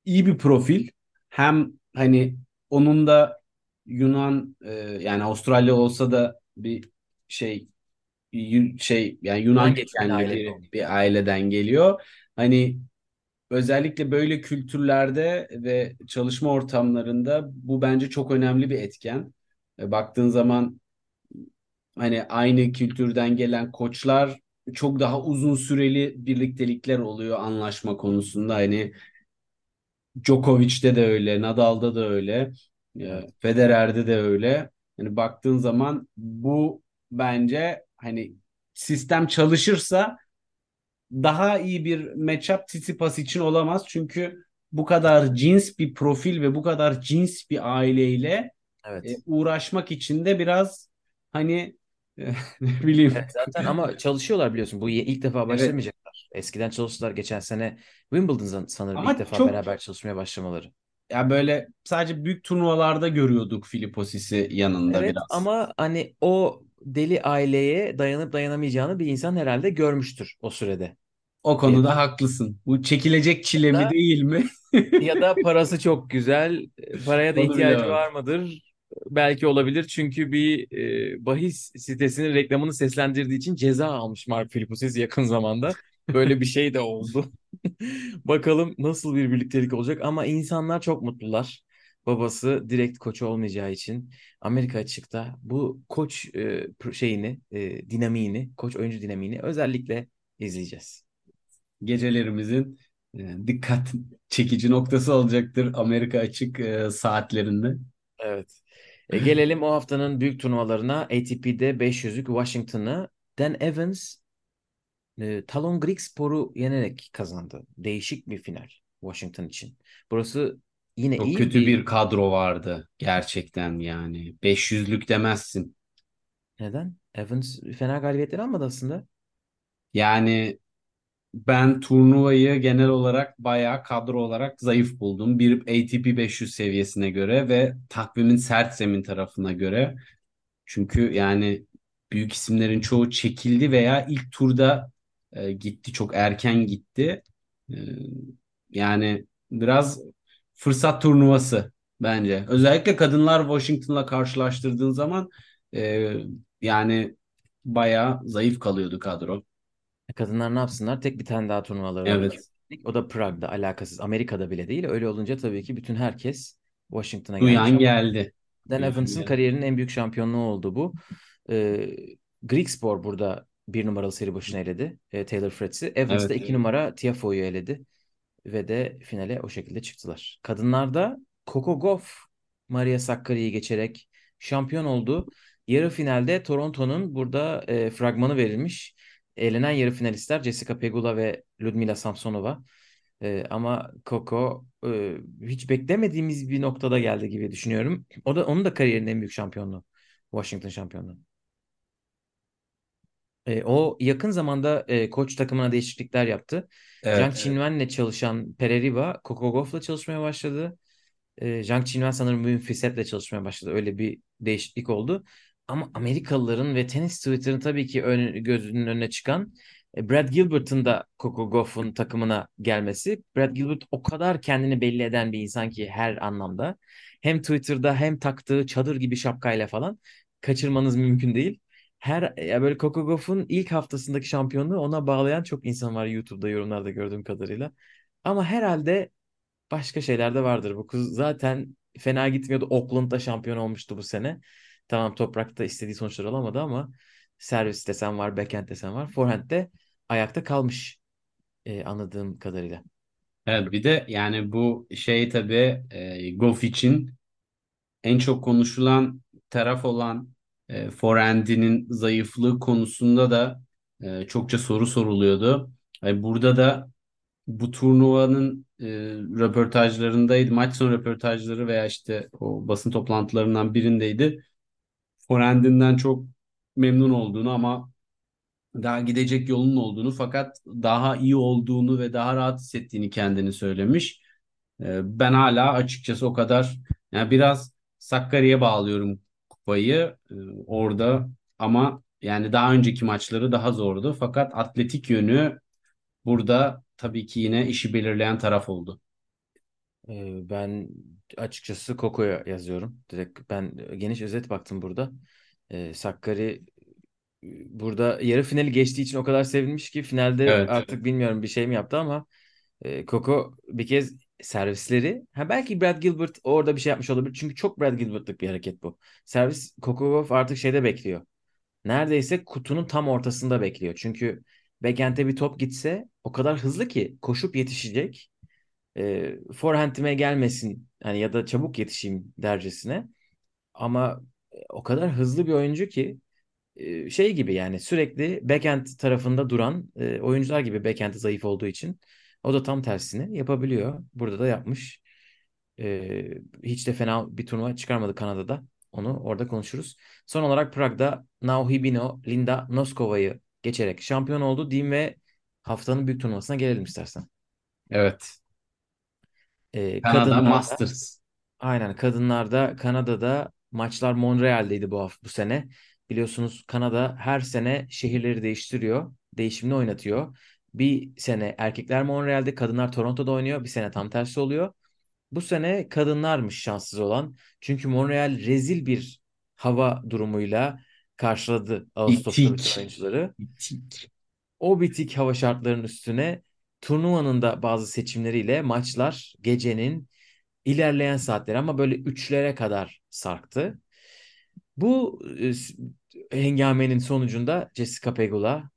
iyi bir profil. Hem hani onun da Yunan e, yani Avustralya olsa da bir şey Yu- şey yani Yunan kökenli bir, olmuş. bir aileden geliyor. Hani özellikle böyle kültürlerde ve çalışma ortamlarında bu bence çok önemli bir etken. E, baktığın zaman hani aynı kültürden gelen koçlar çok daha uzun süreli birliktelikler oluyor anlaşma konusunda. Hani Djokovic'te de öyle, Nadal'da da öyle, e, Federer'de de öyle. Hani baktığın zaman bu bence hani sistem çalışırsa daha iyi bir matchup Tsitsipas için olamaz. Çünkü bu kadar cins bir profil ve bu kadar cins bir aileyle e, Evet. uğraşmak için de biraz hani e, ne bileyim. Evet zaten ama çalışıyorlar biliyorsun. Bu ilk defa Evet. Eskiden çalıştılar. Geçen sene Wimbledon'da sanırım ilk Ama defa çok beraber çalışmaya başlamaları. ya böyle sadece büyük turnuvalarda görüyorduk Filiposis'i yanında Evet biraz. ama hani o deli aileye dayanıp dayanamayacağını bir insan herhalde görmüştür o sürede O konuda düşünüyorum. haklısın. Bu çekilecek çile mi Da değil mi? ya da parası çok güzel, paraya da Onu ihtiyacı bilemem. var mıdır? Belki olabilir çünkü bir e, bahis sitesinin reklamını seslendirdiği için ceza almış Mark Philippoussis yakın zamanda. Böyle bir şey de oldu. Bakalım nasıl bir birliktelik olacak ama insanlar çok mutlular. Babası direkt koç olmayacağı için Amerika açıkta bu koç e, şeyini, e, dinamiğini, koç oyuncu dinamiğini özellikle izleyeceğiz. Gecelerimizin e, dikkat çekici noktası olacaktır Amerika açık e, saatlerinde. Evet. E, gelelim o haftanın büyük turnuvalarına. ATP'de 500'lük Washington'ı Dan Evans e, Talon Grigspor'u yenerek kazandı. Değişik bir final Washington için. Burası yine Çok iyi kötü bir bir kadro vardı gerçekten yani. 500'lük demezsin. neden? Evans fena galibiyetler almadı aslında. Yani ben turnuvayı genel olarak bayağı kadro olarak zayıf buldum. Bir ATP 500 seviyesine göre ve takvimin sert zemin tarafına göre. Çünkü yani büyük isimlerin çoğu çekildi veya ilk turda e, gitti. Çok erken gitti. E, yani biraz fırsat turnuvası bence. Özellikle kadınlar Washington'la karşılaştırdığın zaman e, yani bayağı zayıf kalıyordu kadro. E, Kadınlar ne yapsınlar? Tek bir tane daha turnuvaları var. Evet. 200'lik. O da Prag'da alakasız. Amerika'da bile değil. Öyle olunca tabii ki bütün herkes Washington'a gelmiş. Duyan geldi. Dan Evans'ın geldi. kariyerinin en büyük şampiyonluğu oldu bu. Ee, Grigspor burada bir numaralı seri başına eledi. e, Taylor Fritz'i. Evans Evet. iki numara Tiafoe'yu eledi. Ve de finale o şekilde çıktılar. Kadınlarda Coco Gauff Maria Sakkari'yi geçerek şampiyon oldu. Yarı finalde Toronto'nun burada e, fragmanı verilmiş. Elenen yarı finalistler Jessica Pegula ve Ludmila Samsonova. E, ama Coco e, hiç beklemediğimiz bir noktada geldi gibi düşünüyorum. O da onun da kariyerinin en büyük şampiyonluğu. Washington şampiyonluğu. E, o yakın zamanda e, koç takımına değişiklikler yaptı. Evet. Qinwen'le çalışan Pereriva Coco Gauff'la çalışmaya başladı. E, Zhang Qinwen sanırım bugün Fiset'le çalışmaya başladı. Öyle bir değişiklik oldu. Ama Amerikalıların ve tenis Twitter'ın tabii ki ön, gözünün önüne çıkan e, Brad Gilbert'ın da Coco Gauff'un takımına gelmesi. Brad Gilbert o kadar kendini belli eden bir insan ki her anlamda. Hem Twitter'da hem taktığı çadır gibi şapkayla falan kaçırmanız mümkün değil. Her ya böyle Coco Gauff'un ilk haftasındaki şampiyonluğu ona bağlayan çok insan var YouTube'da yorumlarda gördüğüm kadarıyla. Ama herhalde başka şeyler de vardır. Bu kız zaten fena gitmiyordu. Oakland'da şampiyon olmuştu bu sene. Tamam toprakta istediği sonuçları alamadı ama servis desen var, backhand desen var. Forehand'de ayakta kalmış e, anladığım kadarıyla. Evet bir de yani bu şey tabii e, Goff için en çok konuşulan taraf olan e, forehand'inin zayıflığı konusunda da e, çokça soru soruluyordu. E, burada da bu turnuvanın e, röportajlarındaydı. Maç sonu röportajları veya işte o basın toplantılarından birindeydi. Forehand'inden çok memnun olduğunu ama daha gidecek yolun olduğunu fakat daha iyi olduğunu ve daha rahat hissettiğini kendini söylemiş. E, ben hala açıkçası o kadar yani biraz Sakarya'ya bağlıyorum kupayı e, orada ama yani daha önceki maçları daha zordu fakat atletik yönü burada tabii ki yine işi belirleyen taraf oldu. E, ben açıkçası Koko'ya yazıyorum. Direkt ben geniş özet baktım burada. E, Sakkari burada yarı finali geçtiği için o kadar sevinmiş ki finalde Evet. artık bilmiyorum bir şey mi yaptı ama e, Coco bir kez servisleri ha belki Brad Gilbert orada bir şey yapmış olabilir çünkü çok Brad Gilbert'lık bir hareket bu. Servis Gauff artık şeyde bekliyor. Neredeyse kutunun tam ortasında bekliyor. Çünkü backhand'e bir top gitse o kadar hızlı ki koşup yetişecek. E, forehand'ime gelmesin hani ya da çabuk yetişeyim dercesine. Ama o kadar hızlı bir oyuncu ki e, şey gibi yani sürekli backend tarafında duran e, oyuncular gibi backend zayıf olduğu için o da tam tersini yapabiliyor. Burada da yapmış. E, hiç de fena bir turnuva çıkarmadı Kanada'da. Onu orada konuşuruz. Son olarak Prag'da Nauhibino, Linda Noskova'yı geçerek şampiyon oldu diyeyim ve haftanın büyük turnuvasına gelelim istersen. Evet. E, Kanada kadınlarda Masters. aynen kadınlarda Kanada'da maçlar Montreal'deydi bu hafta bu sene. Biliyorsunuz Kanada her sene şehirleri değiştiriyor. Değişimini oynatıyor. Bir sene erkekler Montreal'de, kadınlar Toronto'da oynuyor. Bir sene tam tersi oluyor. Bu sene kadınlarmış şanssız olan. Çünkü Montreal rezil bir hava durumuyla karşıladı Ağustos'ta bütün oyuncuları. İtik. O bitik hava şartlarının üstüne turnuvanın da bazı seçimleriyle maçlar gecenin ilerleyen saatleri ama böyle üçlere kadar sarktı. Bu e, hengamenin sonucunda Jessica Pegula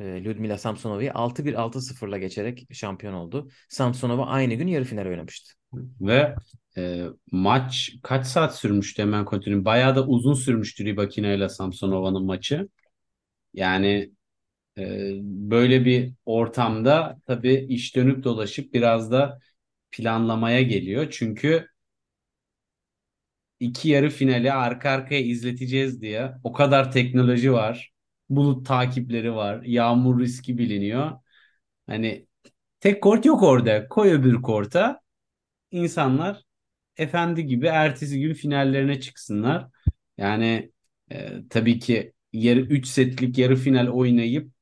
e, Ludmila Samsonova'yı 6-1 6-0'la geçerek şampiyon oldu. Samsonova aynı gün yarı final oynamıştı. Ve e, maç kaç saat sürmüştü hemen kontrolüm. Bayağı da uzun sürmüştü Rybakina ile Samsonova'nın maçı. Yani e, böyle bir ortamda tabii iş dönüp dolaşıp biraz da planlamaya geliyor. Çünkü iki yarı finali arka arkaya izleteceğiz diye o kadar teknoloji var. Bulut takipleri var. Yağmur riski biliniyor. Hani tek kort yok orada. Koy öbür korta. İnsanlar efendi gibi ertesi gün finallerine çıksınlar. Yani e, tabii ki yarı 3 setlik yarı final oynayıp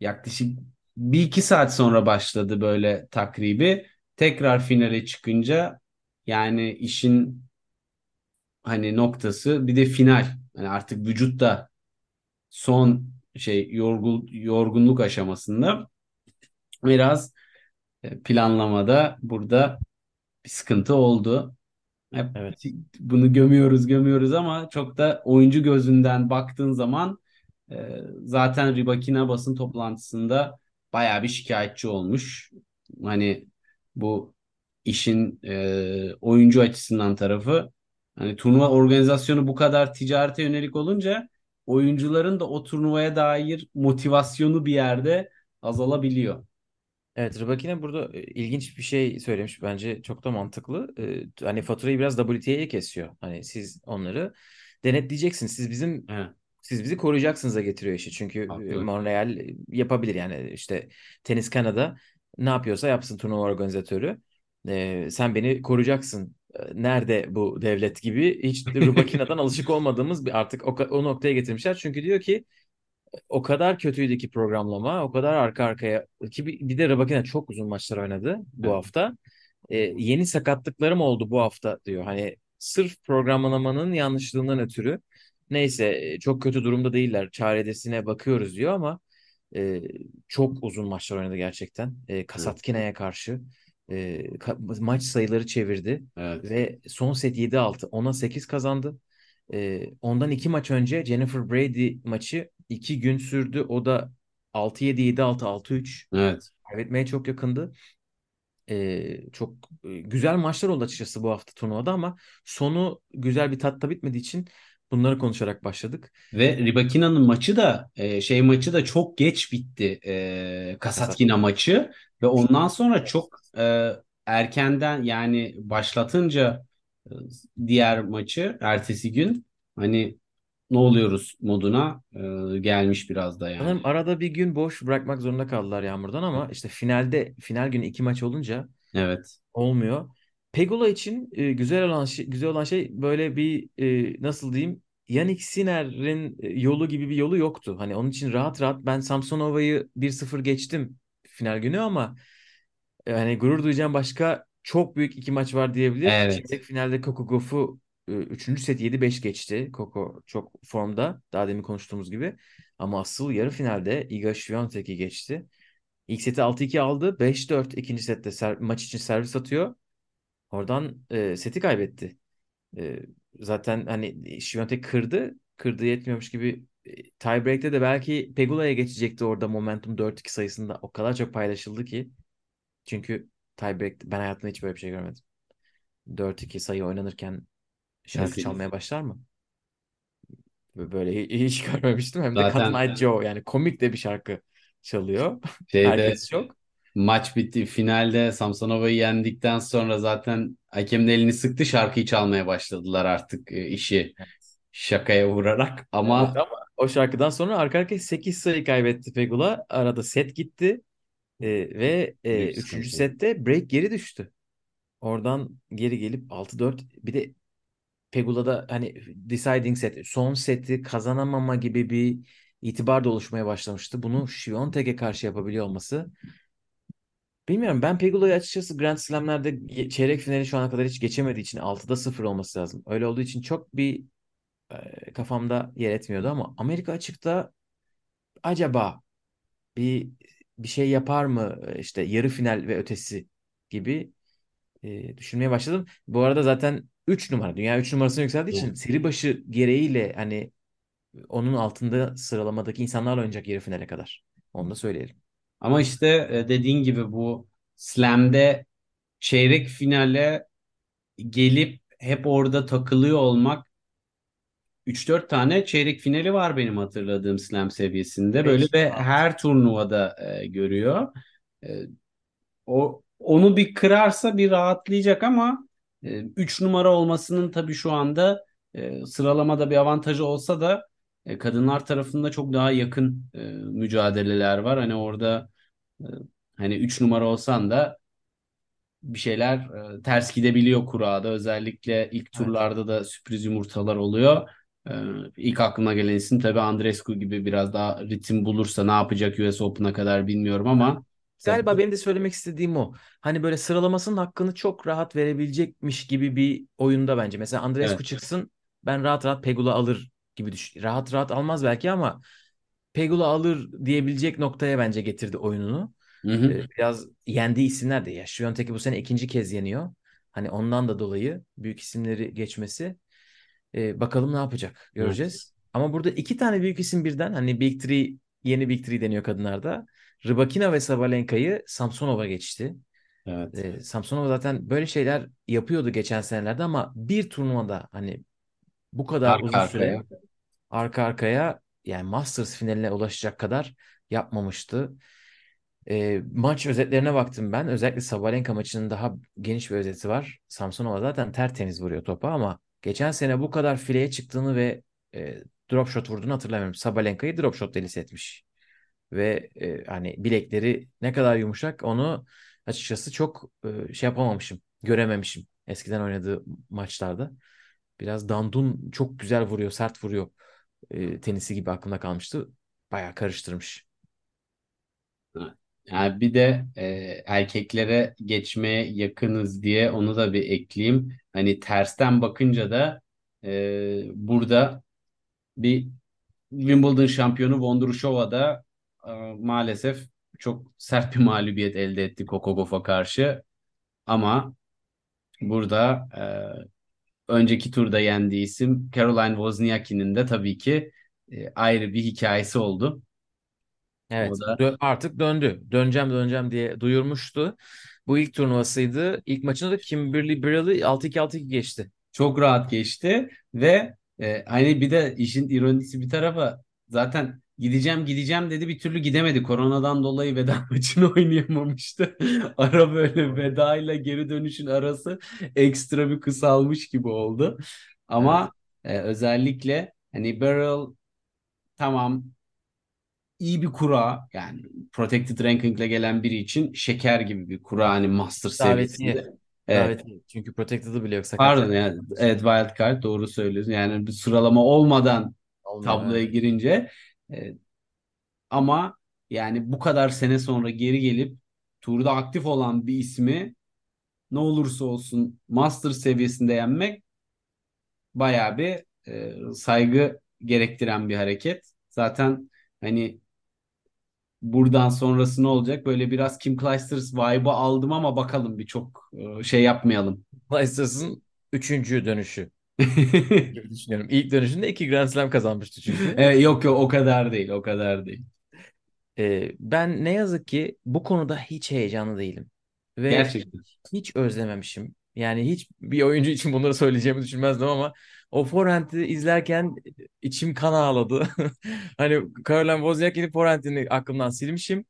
yaklaşık bir iki saat sonra başladı böyle takribi. Tekrar finale çıkınca yani işin hani noktası bir de final. Yani artık vücutta son şey yorgun, yorgunluk aşamasında biraz e, planlamada burada bir sıkıntı oldu. Hep Evet. bunu gömüyoruz gömüyoruz ama çok da oyuncu gözünden baktığın zaman e, zaten Rybakina basın toplantısında bayağı bir şikayetçi olmuş. Hani bu işin e, oyuncu açısından tarafı hani turnuva organizasyonu bu kadar ticarete yönelik olunca oyuncuların da o turnuvaya dair motivasyonu bir yerde azalabiliyor. Evet, Rybakina burada e, ilginç bir şey söylemiş bence çok da mantıklı. Ee, hani faturayı biraz WTA'ye kesiyor. Hani siz onları denetleyeceksiniz. Siz bizim Evet. siz bizi koruyacaksınız'a getiriyor işi. Çünkü e, Haklı. Montreal yapabilir yani işte Tenis Kanada ne yapıyorsa yapsın turnuva organizatörü. Ee, sen beni koruyacaksın e, nerede bu devlet gibi hiç Rubakina'dan alışık olmadığımız bir artık o, o noktaya getirmişler. Çünkü diyor ki o kadar kötüydü ki programlama, o kadar arka arkaya ki bir, bir de Rubakina çok uzun maçlar oynadı bu Evet. hafta. E, yeni sakatlıklarım oldu bu hafta diyor. Hani sırf programlamanın yanlışlığından ötürü. Neyse çok kötü durumda değiller. Çaredesine bakıyoruz diyor ama e, çok uzun maçlar oynadı gerçekten. E, Kasatkina'ya karşı e, maç sayıları çevirdi Evet. ve son set 7-6, 10'a 8 kazandı. E, ondan iki maç önce Jennifer Brady maçı iki gün sürdü. O da 6-7, 7-6, 6-3 Evet. kaybetmeye çok yakındı. Ee, çok e, güzel maçlar oldu açıkçası bu hafta turnuvada ama sonu güzel bir tatta bitmediği için bunları konuşarak başladık. Ve Ribakina'nın maçı da e, şey maçı da çok geç bitti. E, Kasatkina maçı ve ondan sonra çok e, erkenden yani başlatınca e, diğer maçı ertesi gün hani ne oluyoruz moduna e, gelmiş biraz da yani. Sanırım arada bir gün boş bırakmak zorunda kaldılar Yağmur'dan ama işte finalde final günü iki maç olunca Evet. olmuyor. Pegula için e, güzel olan şey, güzel olan şey böyle bir e, nasıl diyeyim Yannick Sinner'in e, yolu gibi bir yolu yoktu. Hani onun için rahat rahat ben Samsonova'yı 1-0 geçtim final günü ama yani gurur duyacağım başka çok büyük iki maç var diyebilir. Evet. Çeyrek finalde Coco Gauff'u 3. set 7-5 geçti. Coco çok formda. Daha demin konuştuğumuz gibi. Ama asıl yarı finalde Iga Świątek'i geçti. İlk seti 6-2 aldı. 5-4 ikinci sette ser- maç için servis atıyor. Oradan e, seti kaybetti. E, zaten hani Świątek kırdı. Kırdığı yetmiyormuş gibi e, tiebreak'te de belki Pegula'ya geçecekti orada momentum 4-2 sayısında. O kadar çok paylaşıldı ki. Çünkü tiebreak ben hayatımda hiç böyle bir şey görmedim. 4-2 sayı oynanırken şarkı Kesinlikle. çalmaya başlar mı? Böyle hiç görmemiştim. Hem de Zaten- Kadın Joe yani komik de bir şarkı çalıyor. Şeyde Herkes çok. Maç bitti. Finalde Samsonova'yı yendikten sonra zaten hakem de elini sıktı. Şarkıyı çalmaya başladılar artık e, işi şakaya vurarak. Ama Evet, ama o şarkıdan sonra arka arkaya 8 sayı kaybetti Pegula. Arada set gitti. Ee, ve e, Büyük 3. sıkıntı. sette break geri düştü. Oradan geri gelip 6-4 bir de Pegula'da hani deciding set son seti kazanamama gibi bir itibar da oluşmaya başlamıştı. Bunu Świątek'e karşı yapabiliyor olması. Bilmiyorum ben Pegula'yı açıkçası Grand Slam'lerde ge- çeyrek finali şu ana kadar hiç geçemediği için 6'da 0 olması lazım. Öyle olduğu için çok bir e, kafamda yer etmiyordu ama Amerika açıkta acaba bir bir şey yapar mı E, işte yarı final ve ötesi gibi e, düşünmeye başladım. Bu arada zaten 3 numara dünya 3 numarasına yükseldiği için seri başı gereğiyle hani onun altında sıralamadaki insanlarla oynayacak yarı finale kadar. Onu da söyleyelim. Ama işte e, dediğin gibi bu Slam'de çeyrek finale gelip hep orada takılıyor olmak 3-4 tane çeyrek finali var benim hatırladığım Slam seviyesinde. Böyle ve her turnuvada e, görüyor. E, o onu bir kırarsa bir rahatlayacak ama 3 numara olmasının tabii şu anda e, sıralamada bir avantajı olsa da e, kadınlar tarafında çok daha yakın e, mücadeleler var. Hani orada e, hani 3 numara olsan da bir şeyler e, ters gidebiliyor kurada. Özellikle ilk turlarda da sürpriz yumurtalar oluyor. E, ilk aklıma gelen isim tabii Andreescu gibi biraz daha ritim bulursa ne yapacak US Open'a kadar bilmiyorum ama Galiba benim de söylemek istediğim o. Hani böyle sıralamasının hakkını çok rahat verebilecekmiş gibi bir oyunda bence. Mesela Andreescu Evet. çıksın ben rahat rahat Pegula alır gibi düşün. Rahat rahat almaz belki ama Pegula alır diyebilecek noktaya bence getirdi oyununu. Hı hı. Ee, biraz yendiği isimler de ya. Świątek'i bu sene ikinci kez yeniyor. Hani ondan da dolayı büyük isimleri geçmesi. Ee, bakalım ne yapacak göreceğiz. Ama burada iki tane büyük isim birden hani Big Three yeni Big Three deniyor kadınlarda. Rybakina ve Sabalenka'yı Samsonova geçti. Evet. Ee, Samsonova zaten böyle şeyler yapıyordu geçen senelerde ama bir turnuvada hani bu kadar Arka uzun süre arkaya. arka arkaya yani Masters finaline ulaşacak kadar yapmamıştı. Ee, maç özetlerine baktım ben. Özellikle Sabalenka maçının daha geniş bir özeti var. Samsonova zaten tertemiz vuruyor topa ama geçen sene bu kadar fileye çıktığını ve e, drop shot vurduğunu hatırlamıyorum. Sabalenka'yı drop shot delisi etmiş. Ve e, hani bilekleri ne kadar yumuşak onu açıkçası çok e, şey yapamamışım, görememişim. eskiden oynadığı maçlarda. Biraz dandun çok güzel vuruyor, sert vuruyor. E, tenisi gibi aklımda kalmıştı. Bayağı karıştırmış. Yani bir de e, erkeklere geçmeye yakınız diye onu da bir ekleyeyim. Hani tersten bakınca da e, burada bir Wimbledon şampiyonu Vondrushova da e, maalesef çok sert bir mağlubiyet elde etti Coco Gauff'a karşı. Ama burada e, önceki turda yendiği isim Caroline Wozniacki'nin de tabii ki e, ayrı bir hikayesi oldu. Evet, da dö- artık döndü. Döneceğim döneceğim diye duyurmuştu. Bu ilk turnuvasıydı. İlk maçında da Kimberly Birrell'i 6-2 6-2 geçti. çok rahat geçti ve e, hani bir de işin ironisi bir tarafa zaten gideceğim gideceğim dedi bir türlü gidemedi. Koronadan dolayı veda maçını oynayamamıştı. Ara böyle veda ile geri dönüşün arası ekstra bir kısalmış gibi oldu. Evet. Ama e, özellikle hani Beryl tamam iyi bir kura yani protected ranking ile gelen biri için şeker gibi bir kura hani master Davetiye. seviyesinde. Evet. Davetiye. Çünkü Protected'ı bile yok Pardon yani evet wild card doğru söylüyorsun. Yani bir sıralama olmadan Olmuyor. tabloya Evet. girince e, ama yani bu kadar sene sonra geri gelip turda aktif olan bir ismi ne olursa olsun master seviyesinde yenmek bayağı bir e, saygı gerektiren bir hareket. Zaten hani buradan sonrası ne olacak? Böyle biraz Kim Clijsters vibe'ı aldım ama bakalım bir çok e, şey yapmayalım. Blasters'ın üçüncü dönüşü gibi düşünüyorum. İlk dönüşünde iki Grand Slam kazanmıştı çünkü. E, yok yok o kadar değil o kadar değil. Ee, ben ne yazık ki bu konuda hiç heyecanlı değilim. Ve Gerçekten. hiç özlememişim. Yani hiç bir oyuncu için bunları söyleyeceğimi düşünmezdim ama o forehand'i izlerken içim kan ağladı. Hani Caroline Wozniacki'nin forehand'ini aklımdan silmişim.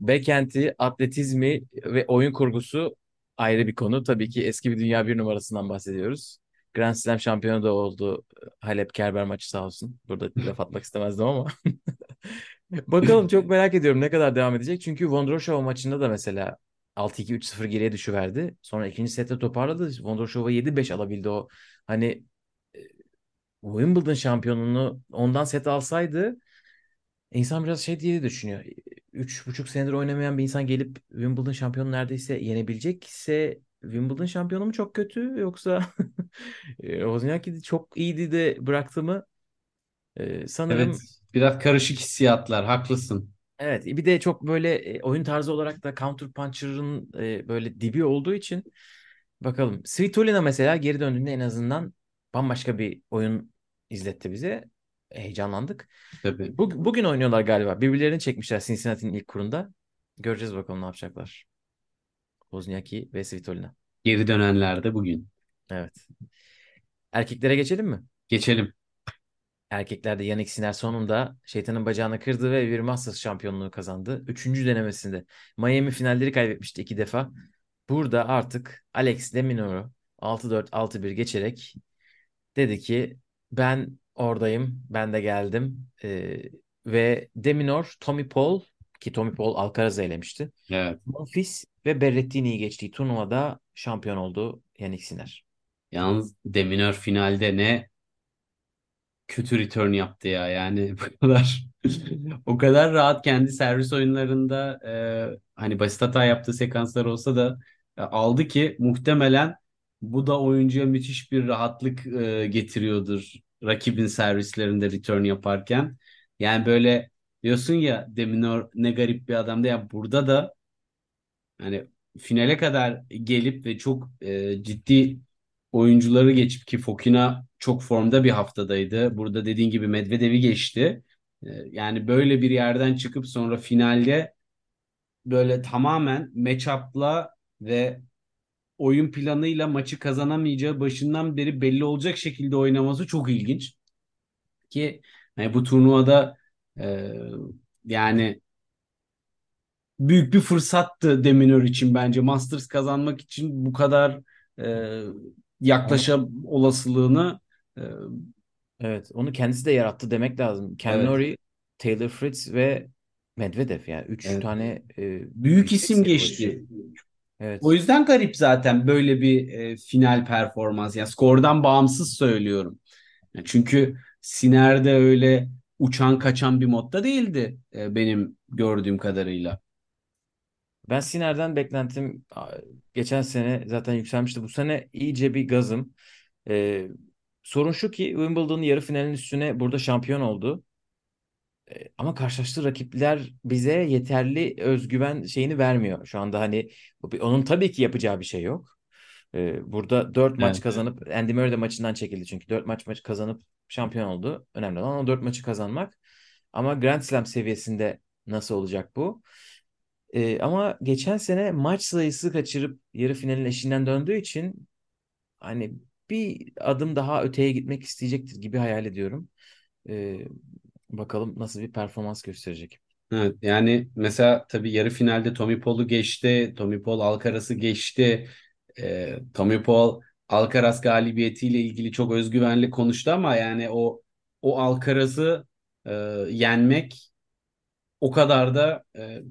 Backhand'i, atletizmi ve oyun kurgusu ayrı bir konu. Tabii ki eski bir dünya bir numarasından bahsediyoruz. Grand Slam şampiyonu da oldu. Halep Kerber maçı sağ olsun. Burada laf atmak istemezdim ama. Bakalım çok merak ediyorum ne kadar devam edecek. Çünkü Vondroshova maçında da mesela 6-2 3-0 geriye düşüverdi. Sonra ikinci sette toparladı. Vondroshova 7-5 alabildi o. Hani e, Wimbledon şampiyonunu ondan set alsaydı insan biraz şey diye düşünüyor. Üç buçuk senedir oynamayan bir insan gelip Wimbledon şampiyonu neredeyse yenebilecekse Wimbledon şampiyonu mu çok kötü yoksa Wozniacki çok iyiydi de bıraktı mı? E, sanırım Evet, biraz karışık hissiyatlar, haklısın. Evet, bir de çok böyle oyun tarzı olarak da counter puncher'ın e, böyle dibi olduğu için bakalım. Svitolina mesela geri döndüğünde en azından bambaşka bir oyun izletti bize. Heyecanlandık. Tabii. Bu, bugün oynuyorlar galiba. Birbirlerini çekmişler Cincinnati'nin ilk kurunda. Göreceğiz bakalım ne yapacaklar. Wozniacki ve Svitolina. Geri dönenler de bugün. Evet. Erkeklere geçelim mi? Geçelim. Erkeklerde Yannick Sinner sonunda şeytanın bacağını kırdı ve bir Masters şampiyonluğu kazandı. Üçüncü denemesinde. Miami finalleri kaybetmişti iki defa. Burada artık Alex de Minaur'u 6-4, 6-1 geçerek dedi ki ben oradayım, ben de geldim. Ee, ve Deminor, Tommy Paul ki Tommy Paul Alcaraz'ı elemişti. Evet. Monfils ve Berrettini'yi geçtiği turnuvada şampiyon oldu Yannick Sinner. Yalnız Deminör finalde ne kötü return yaptı ya. Yani bu kadar o kadar rahat kendi servis oyunlarında e, hani basit hata yaptığı sekanslar olsa da e, aldı ki muhtemelen bu da oyuncuya müthiş bir rahatlık e, getiriyordur rakibin servislerinde return yaparken. Yani böyle diyorsun ya Deminor ne garip bir adamdı ya burada da hani finale kadar gelip ve çok e, ciddi oyuncuları geçip ki Fokina çok formda bir haftadaydı. Burada dediğin gibi Medvedev'i geçti. E, yani böyle bir yerden çıkıp sonra finalde böyle tamamen matchup'la ve oyun planıyla maçı kazanamayacağı başından beri belli olacak şekilde oynaması çok ilginç. Ki hani bu turnuvada e, yani büyük bir fırsattı Deminör için bence. Masters kazanmak için bu kadar e, yaklaşa olasılığını e, Evet, onu kendisi de yarattı demek lazım. Ken evet Norrie, Taylor Fritz ve Medvedev yani üç evet tane e, büyük isim geçti. Evet. O yüzden garip zaten böyle bir e, final performans. Yani skordan bağımsız söylüyorum. Yani çünkü Siner'de öyle uçan kaçan bir modda değildi e, benim gördüğüm kadarıyla. Ben Siner'den beklentim geçen sene zaten yükselmişti. Bu sene iyice bir gazım. Ee, sorun şu ki Wimbledon yarı finalin üstüne burada şampiyon oldu. Ee, ama karşılaştığı rakipler bize yeterli özgüven şeyini vermiyor. Şu anda hani onun tabii ki yapacağı bir şey yok. Ee, burada 4 maç Evet. kazanıp Andy Murray de maçından çekildi çünkü 4 maç maç kazanıp şampiyon oldu. Önemli olan o 4 maçı kazanmak. Ama Grand Slam seviyesinde nasıl olacak bu? Ee, ama geçen sene maç sayısı kaçırıp yarı finalin eşiğinden döndüğü için hani bir adım daha öteye gitmek isteyecektir gibi hayal ediyorum. Ee, bakalım nasıl bir performans gösterecek. Evet, yani mesela tabii yarı finalde Tommy Paul'u geçti. Tommy Paul Alcaraz'ı geçti. Ee, Tommy Paul Alcaraz galibiyetiyle ilgili çok özgüvenli konuştu ama yani o o Alcaraz'ı e, yenmek o kadar da e,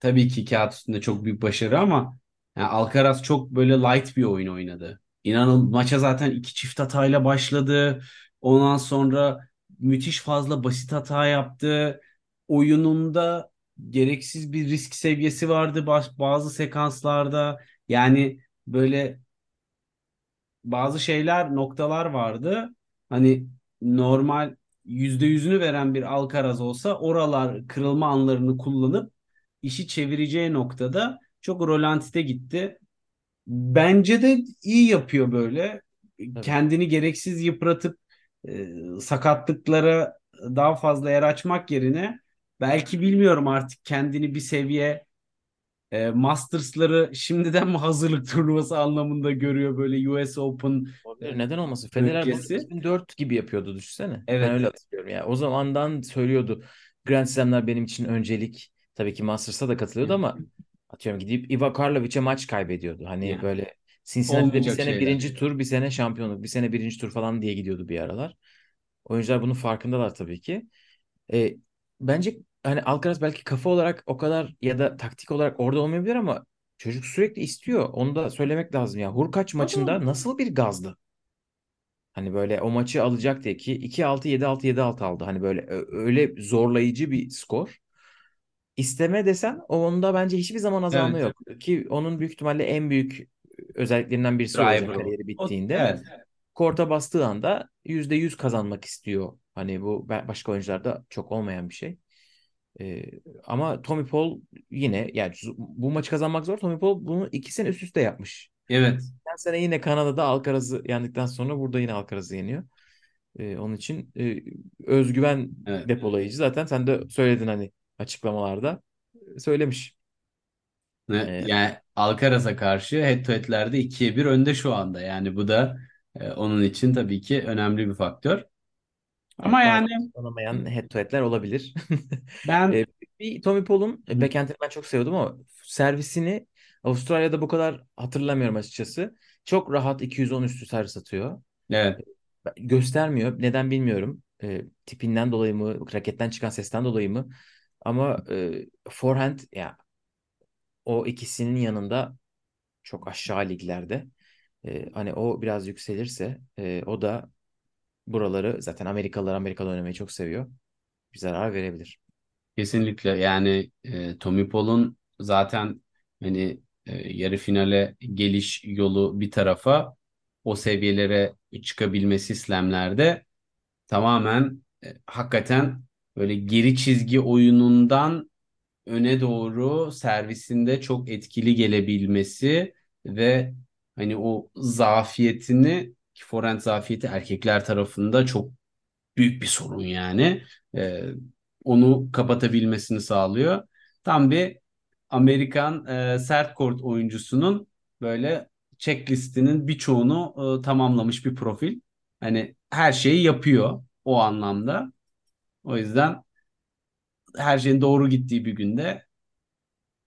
tabii ki kağıt üstünde çok büyük başarı ama yani Alcaraz çok böyle light bir oyun oynadı. İnanın maça zaten iki çift hatayla başladı. Ondan sonra müthiş fazla basit hata yaptı. Oyununda gereksiz bir risk seviyesi vardı bazı sekanslarda. Yani böyle bazı şeyler, noktalar vardı. Hani normal yüzde yüzünü veren bir Alcaraz olsa oralar kırılma anlarını kullanıp işi çevireceği noktada çok rolantide gitti. Bence de iyi yapıyor böyle. Tabii. Kendini gereksiz yıpratıp e, sakatlıklara daha fazla yer açmak yerine belki bilmiyorum artık kendini bir seviye e, Masters'ları şimdiden mi hazırlık turnuvası anlamında görüyor böyle US Open Olabilir. Neden olmasın? Federer bunu öncesi. 2004 gibi yapıyordu düşünsene. Ben Evet, öyle evet. hatırlıyorum ya. O zamandan söylüyordu. Grand Slam'ler benim için öncelik. Tabii ki Masters'a da katılıyordu ama atıyorum gidip Iva Karlovic'e maç kaybediyordu. Hani Yani. böyle Cincinnati'de bir sene şeyler. birinci tur, bir sene şampiyonluk, bir sene birinci tur falan diye gidiyordu bir aralar. Oyuncular bunun farkındalar tabii ki. E, bence hani Alcaraz belki kafa olarak o kadar ya da taktik olarak orada olmayabilir ama çocuk sürekli istiyor. Onu da söylemek lazım ya. Hurkaç maçında nasıl bir gazdı? Hani böyle o maçı alacak diye ki 2-6 7-6 7-6 aldı. Hani böyle öyle zorlayıcı bir skor. İsteme desen onda bence hiçbir zaman azalma Evet. yok. Ki onun büyük ihtimalle en büyük özelliklerinden birisi olacak Driver o. kariyeri O- bittiğinde. evet. Korta bastığı anda %100 kazanmak istiyor. Hani bu başka oyuncularda çok olmayan bir şey. Ee, ama Tommy Paul yine yani bu maçı kazanmak zor. Tommy Paul bunu iki sene üst üste yapmış. Evet. Geçen sene yine Kanada'da Alcaraz'ı yendikten sonra burada yine Alcaraz'ı yeniyor. Ee, onun için e, özgüven Evet. depolayıcı. Zaten sen de söyledin hani açıklamalarda e, söylemiş. Ne- Ee, Yani Alcaraz'a karşı head to head'lerde 2'ye 1 önde şu anda. Yani bu da e, onun için tabii ki önemli bir faktör. Ama evet, yani tanımayan head to head'ler olabilir. ben Ee, bir Tommy Paul'un Hı. backhand'ini ben çok seviyordum ama servisini Avustralya'da bu kadar hatırlamıyorum açıkçası. Çok rahat 210 üstü servis atıyor. evet Göstermiyor. Neden bilmiyorum. Ee, tipinden dolayı mı, raketten çıkan sesten dolayı mı? Ama e, forehand ya o ikisinin yanında çok aşağı liglerde. Ee, hani o biraz yükselirse e, o da buraları zaten Amerikalılar Amerika'da oynamayı çok seviyor. Bir zarar verebilir. kesinlikle yani e, Tommy Paul'un zaten hani e, yarı finale geliş yolu bir tarafa o seviyelere çıkabilmesi slamlerde tamamen e, hakikaten böyle geri çizgi oyunundan öne doğru servisinde çok etkili gelebilmesi ve hani o zafiyetini ki forehand zafiyeti erkekler tarafında çok büyük bir sorun yani. Ee, onu kapatabilmesini sağlıyor. Tam bir Amerikan e, sert kort oyuncusunun böyle checklistinin birçoğunu e, tamamlamış bir profil. Hani her şeyi yapıyor o anlamda. O yüzden her şeyin doğru gittiği bir günde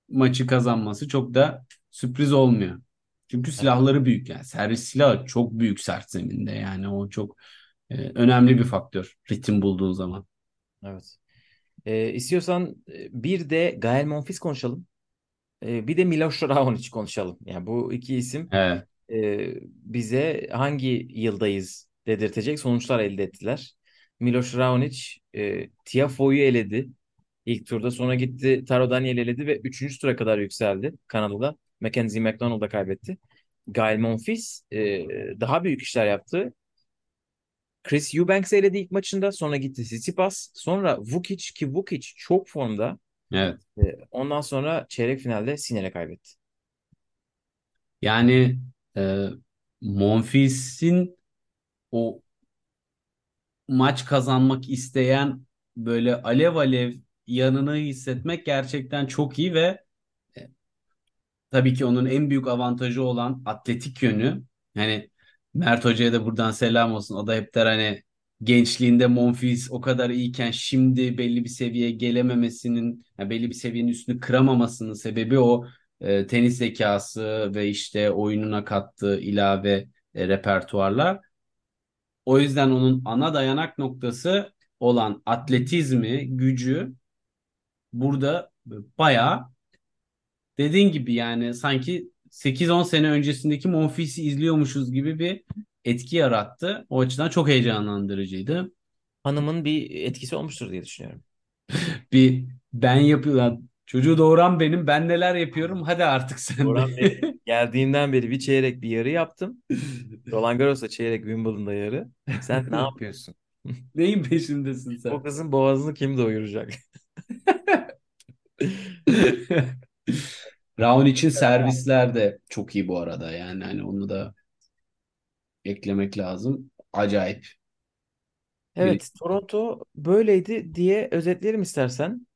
maçı kazanması çok da sürpriz olmuyor. Çünkü silahları büyük yani. Servis silahı çok büyük sert zeminde yani o çok e, önemli bir faktör ritim bulduğun zaman. Evet. Ee, istiyorsan e, bir de Gael Monfils konuşalım. E, bir de Miloš Raonic konuşalım. Yani bu iki isim Evet. e, bize hangi yıldayız dedirtecek sonuçlar elde ettiler. Miloš Raonic e, Tiafoe'yu eledi ilk turda. Sonra gitti Taro Daniel eledi ve 3. tura kadar yükseldi Kanada'da. Mackenzie McDonald da kaybetti. Gael Monfils e, daha büyük işler yaptı. Chris Eubanks eledi ilk maçında. Sonra gitti Tsitsipas. Sonra Vukic ki Vukic çok formda. Evet. E, ondan sonra çeyrek finalde Sinner'e kaybetti. Yani e, Monfils'in o maç kazanmak isteyen böyle alev alev yanını hissetmek gerçekten çok iyi ve tabii ki onun en büyük avantajı olan atletik yönü. Yani Mert Hoca'ya da buradan selam olsun. O da hep der hani gençliğinde Monfils o kadar iyiken şimdi belli bir seviyeye gelememesinin, yani belli bir seviyenin üstünü kıramamasının sebebi o e, tenis zekası ve işte oyununa kattığı ilave e, repertuarlar. O yüzden onun ana dayanak noktası olan atletizmi, gücü burada bayağı dediğin gibi yani sanki 8-10 sene öncesindeki Monfils'i izliyormuşuz gibi bir etki yarattı. O açıdan çok heyecanlandırıcıydı. Hanımın bir etkisi olmuştur diye düşünüyorum. Bir ben yapıyorum. Çocuğu doğuran benim. Ben neler yapıyorum? Hadi artık sen Orhan de. Geldiğimden beri bir çeyrek bir yarı yaptım. Roland Garros'ta çeyrek Wimbledon'da yarı. Sen ne yapıyorsun? Neyin peşindesin O sen? kızın boğazını kim doyuracak? Raun için servisler de çok iyi bu arada. Yani hani onu da eklemek lazım. Acayip. Evet, Toronto böyleydi diye özetleyelim istersen.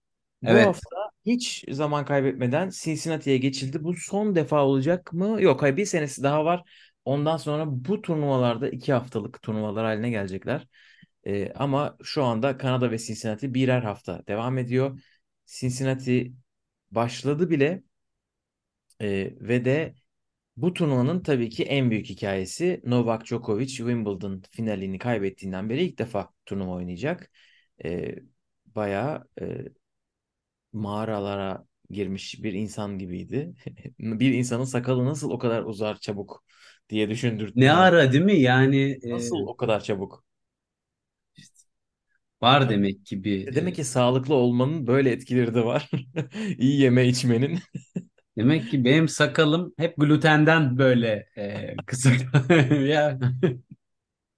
Bu Evet. hafta hiç zaman kaybetmeden Cincinnati'ye geçildi. Bu son defa olacak mı? Yok, hayır bir senesi daha var. Ondan sonra bu turnuvalarda iki haftalık turnuvalar haline gelecekler. Ee, ama şu anda Kanada ve Cincinnati birer hafta devam ediyor. Cincinnati başladı bile Ee, ve de bu turnuvanın tabii ki en büyük hikayesi Novak Djokovic Wimbledon finalini kaybettiğinden beri ilk defa turnuva oynayacak. Ee, bayağı e, mağaralara girmiş bir insan gibiydi. Bir insanın sakalı nasıl o kadar uzar çabuk diye düşündürttü Ne ara değil mi? Yani e, Nasıl o kadar çabuk? Var demek ki bir E, Demek e, ki sağlıklı olmanın böyle etkileri de var. İyi yeme içmenin. demek ki benim sakalım hep glutenden böyle e, kısa ya.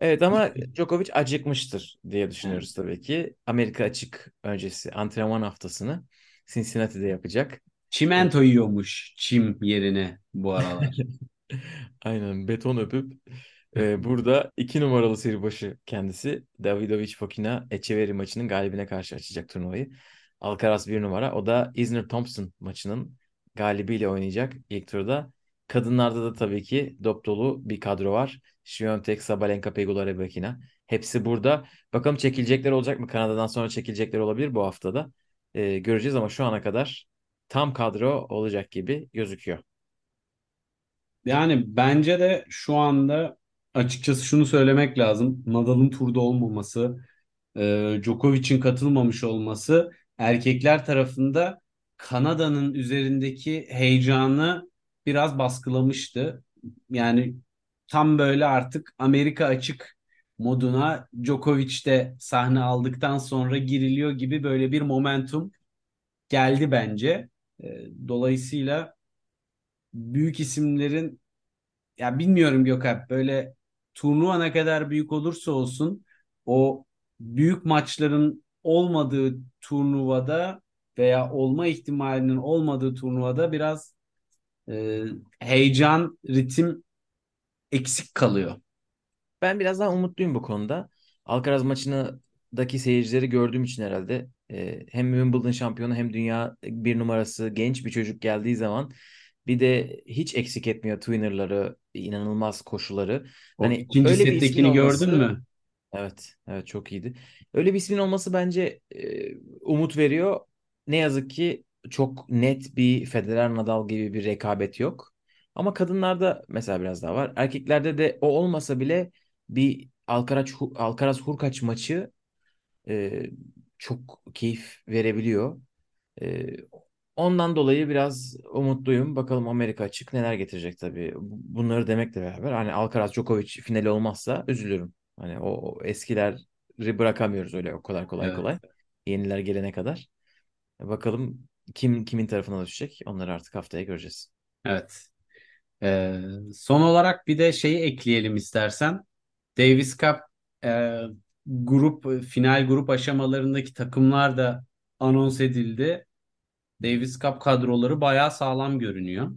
Evet ama Djokovic acıkmıştır diye düşünüyoruz tabii ki. Amerika açık öncesi antrenman haftasını Cincinnati'de yapacak. Çimento yiyormuş çim yerine bu aralar. Aynen beton öpüp e, burada iki numaralı seri başı kendisi Davidovic Fokina Echeverry maçının galibine karşı açacak turnuvayı. Alcaraz bir numara. O da Isner Thompson maçının galibiyle oynayacak ilk turda. Kadınlarda da tabii ki dop dolu bir kadro var. Świątek, Sabalenka, Pegula, Rybakina. Hepsi burada. Bakalım çekilecekler olacak mı? Kanada'dan sonra çekilecekler olabilir bu haftada. E, göreceğiz ama şu ana kadar tam kadro olacak gibi gözüküyor. Yani bence de şu anda açıkçası şunu söylemek lazım. Nadal'ın turda olmaması, e, Djokovic'in katılmamış olması erkekler tarafında Kanada'nın üzerindeki heyecanı biraz baskılamıştı. Yani tam böyle artık Amerika açık moduna Djokovic de sahne aldıktan sonra giriliyor gibi böyle bir momentum geldi bence. E, dolayısıyla büyük isimlerin ya bilmiyorum Gökalp böyle turnuva ne kadar büyük olursa olsun o büyük maçların olmadığı turnuvada veya olma ihtimalinin olmadığı turnuvada biraz e, heyecan, ritim eksik kalıyor. Ben biraz daha umutluyum bu konuda. Alcaraz maçındaki seyircileri gördüğüm için herhalde e, hem Wimbledon şampiyonu hem dünya bir numarası genç bir çocuk geldiği zaman bir de hiç eksik etmiyor twinner'ları, inanılmaz koşuları. O Hani ikinci öyle bir ismin settekini gördün olması mü? evet evet çok iyiydi. Öyle bir ismin olması bence e, umut veriyor. Ne yazık ki çok net bir Federer Nadal gibi bir rekabet yok. Ama kadınlarda mesela biraz daha var. Erkeklerde de o olmasa bile bir Alcaraz, Alcaraz Hurkaç maçı e, çok keyif verebiliyor. E, Ondan dolayı biraz umutluyum. Bakalım Amerika açık neler getirecek tabii. Bu- Bunları demekle beraber hani Alcaraz Djokovic finali olmazsa üzülürüm. Hani o, o eskileri bırakamıyoruz öyle o kadar kolay Evet. kolay. Yeniler gelene kadar. Bakalım kim kimin tarafına düşecek. Onları artık haftaya göreceğiz. Evet. Ee, son olarak bir de şeyi ekleyelim istersen. Davis Cup e, grup final grup aşamalarındaki takımlar da anons edildi. Davis Cup kadroları bayağı sağlam görünüyor.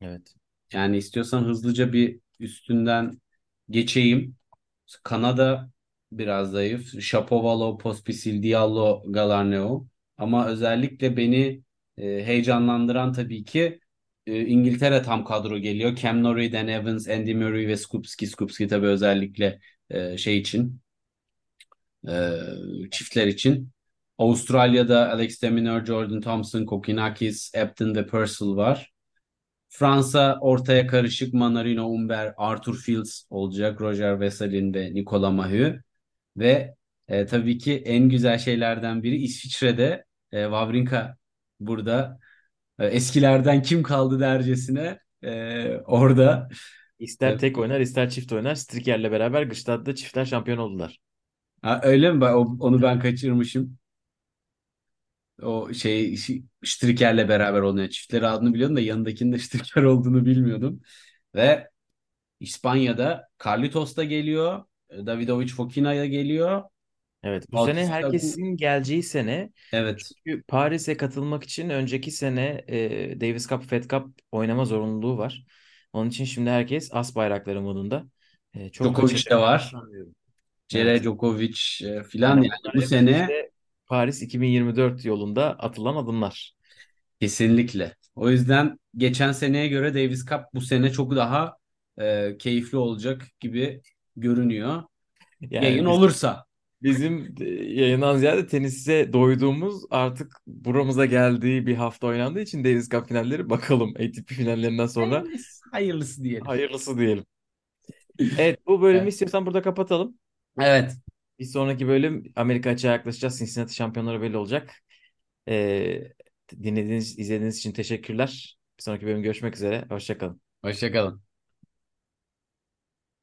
Evet. Yani istiyorsan hızlıca bir üstünden geçeyim. Kanada biraz zayıf. Shapovalov, Pospisil, Diallo, Galarneau. Ama özellikle beni e, heyecanlandıran tabii ki e, İngiltere tam kadro geliyor. Cam Norrie, Dan Evans, Andy Murray ve Skupski. Skupski tabii özellikle e, şey için e, çiftler için. Avustralya'da Alex de Minaur, Jordan Thompson, Kokinakis, Ebden ve Purcell var. Fransa ortaya karışık Manarino, Umber, Arthur Fields olacak. Roger Veselin ve Nicolas Mahut. Ve e, tabii ki en güzel şeylerden biri İsviçre'de e, Wawrinka burada e, eskilerden kim kaldı dercesine e, orada. İster Evet. tek oynar ister çift oynar. Striker'le beraber Gstaad'da çiftler şampiyon oldular. Ha, öyle mi? O- Onu ben kaçırmışım. O şey Striker'le beraber oynayan çiftleri adını biliyordum da yanındakinin de Striker olduğunu bilmiyordum. Ve İspanya'da Carlitos da geliyor. Davidovic Fokina geliyor. Evet bu Bautista sene herkesin geleceği sene Evet. Çünkü Paris'e katılmak için önceki sene e, Davis Cup, Fed Cup oynama zorunluluğu var. Onun için şimdi herkes as bayrakları modunda. E, çok Djokovic de var. Cere Evet. Djokovic e, filan Yani yani bu sene işte Paris 2024 yolunda atılan adımlar. kesinlikle. O yüzden geçen seneye göre Davis Cup bu sene çok daha e, keyifli olacak gibi görünüyor. Yani Yayın biz- olursa. bizim e, yayından ziyade tenise doyduğumuz artık buramıza geldiği bir hafta oynandığı için Davis Cup finalleri bakalım ATP finallerinden sonra Hayırlısı, hayırlısı diyelim. hayırlısı diyelim. Evet bu bölümü Evet. istiyorsan burada kapatalım. Evet. Bir sonraki bölüm Amerika açığa yaklaşacağız. Cincinnati şampiyonları belli olacak. Ee, dinlediğiniz, izlediğiniz için teşekkürler. Bir sonraki bölüm görüşmek üzere. Hoşçakalın. Hoşçakalın.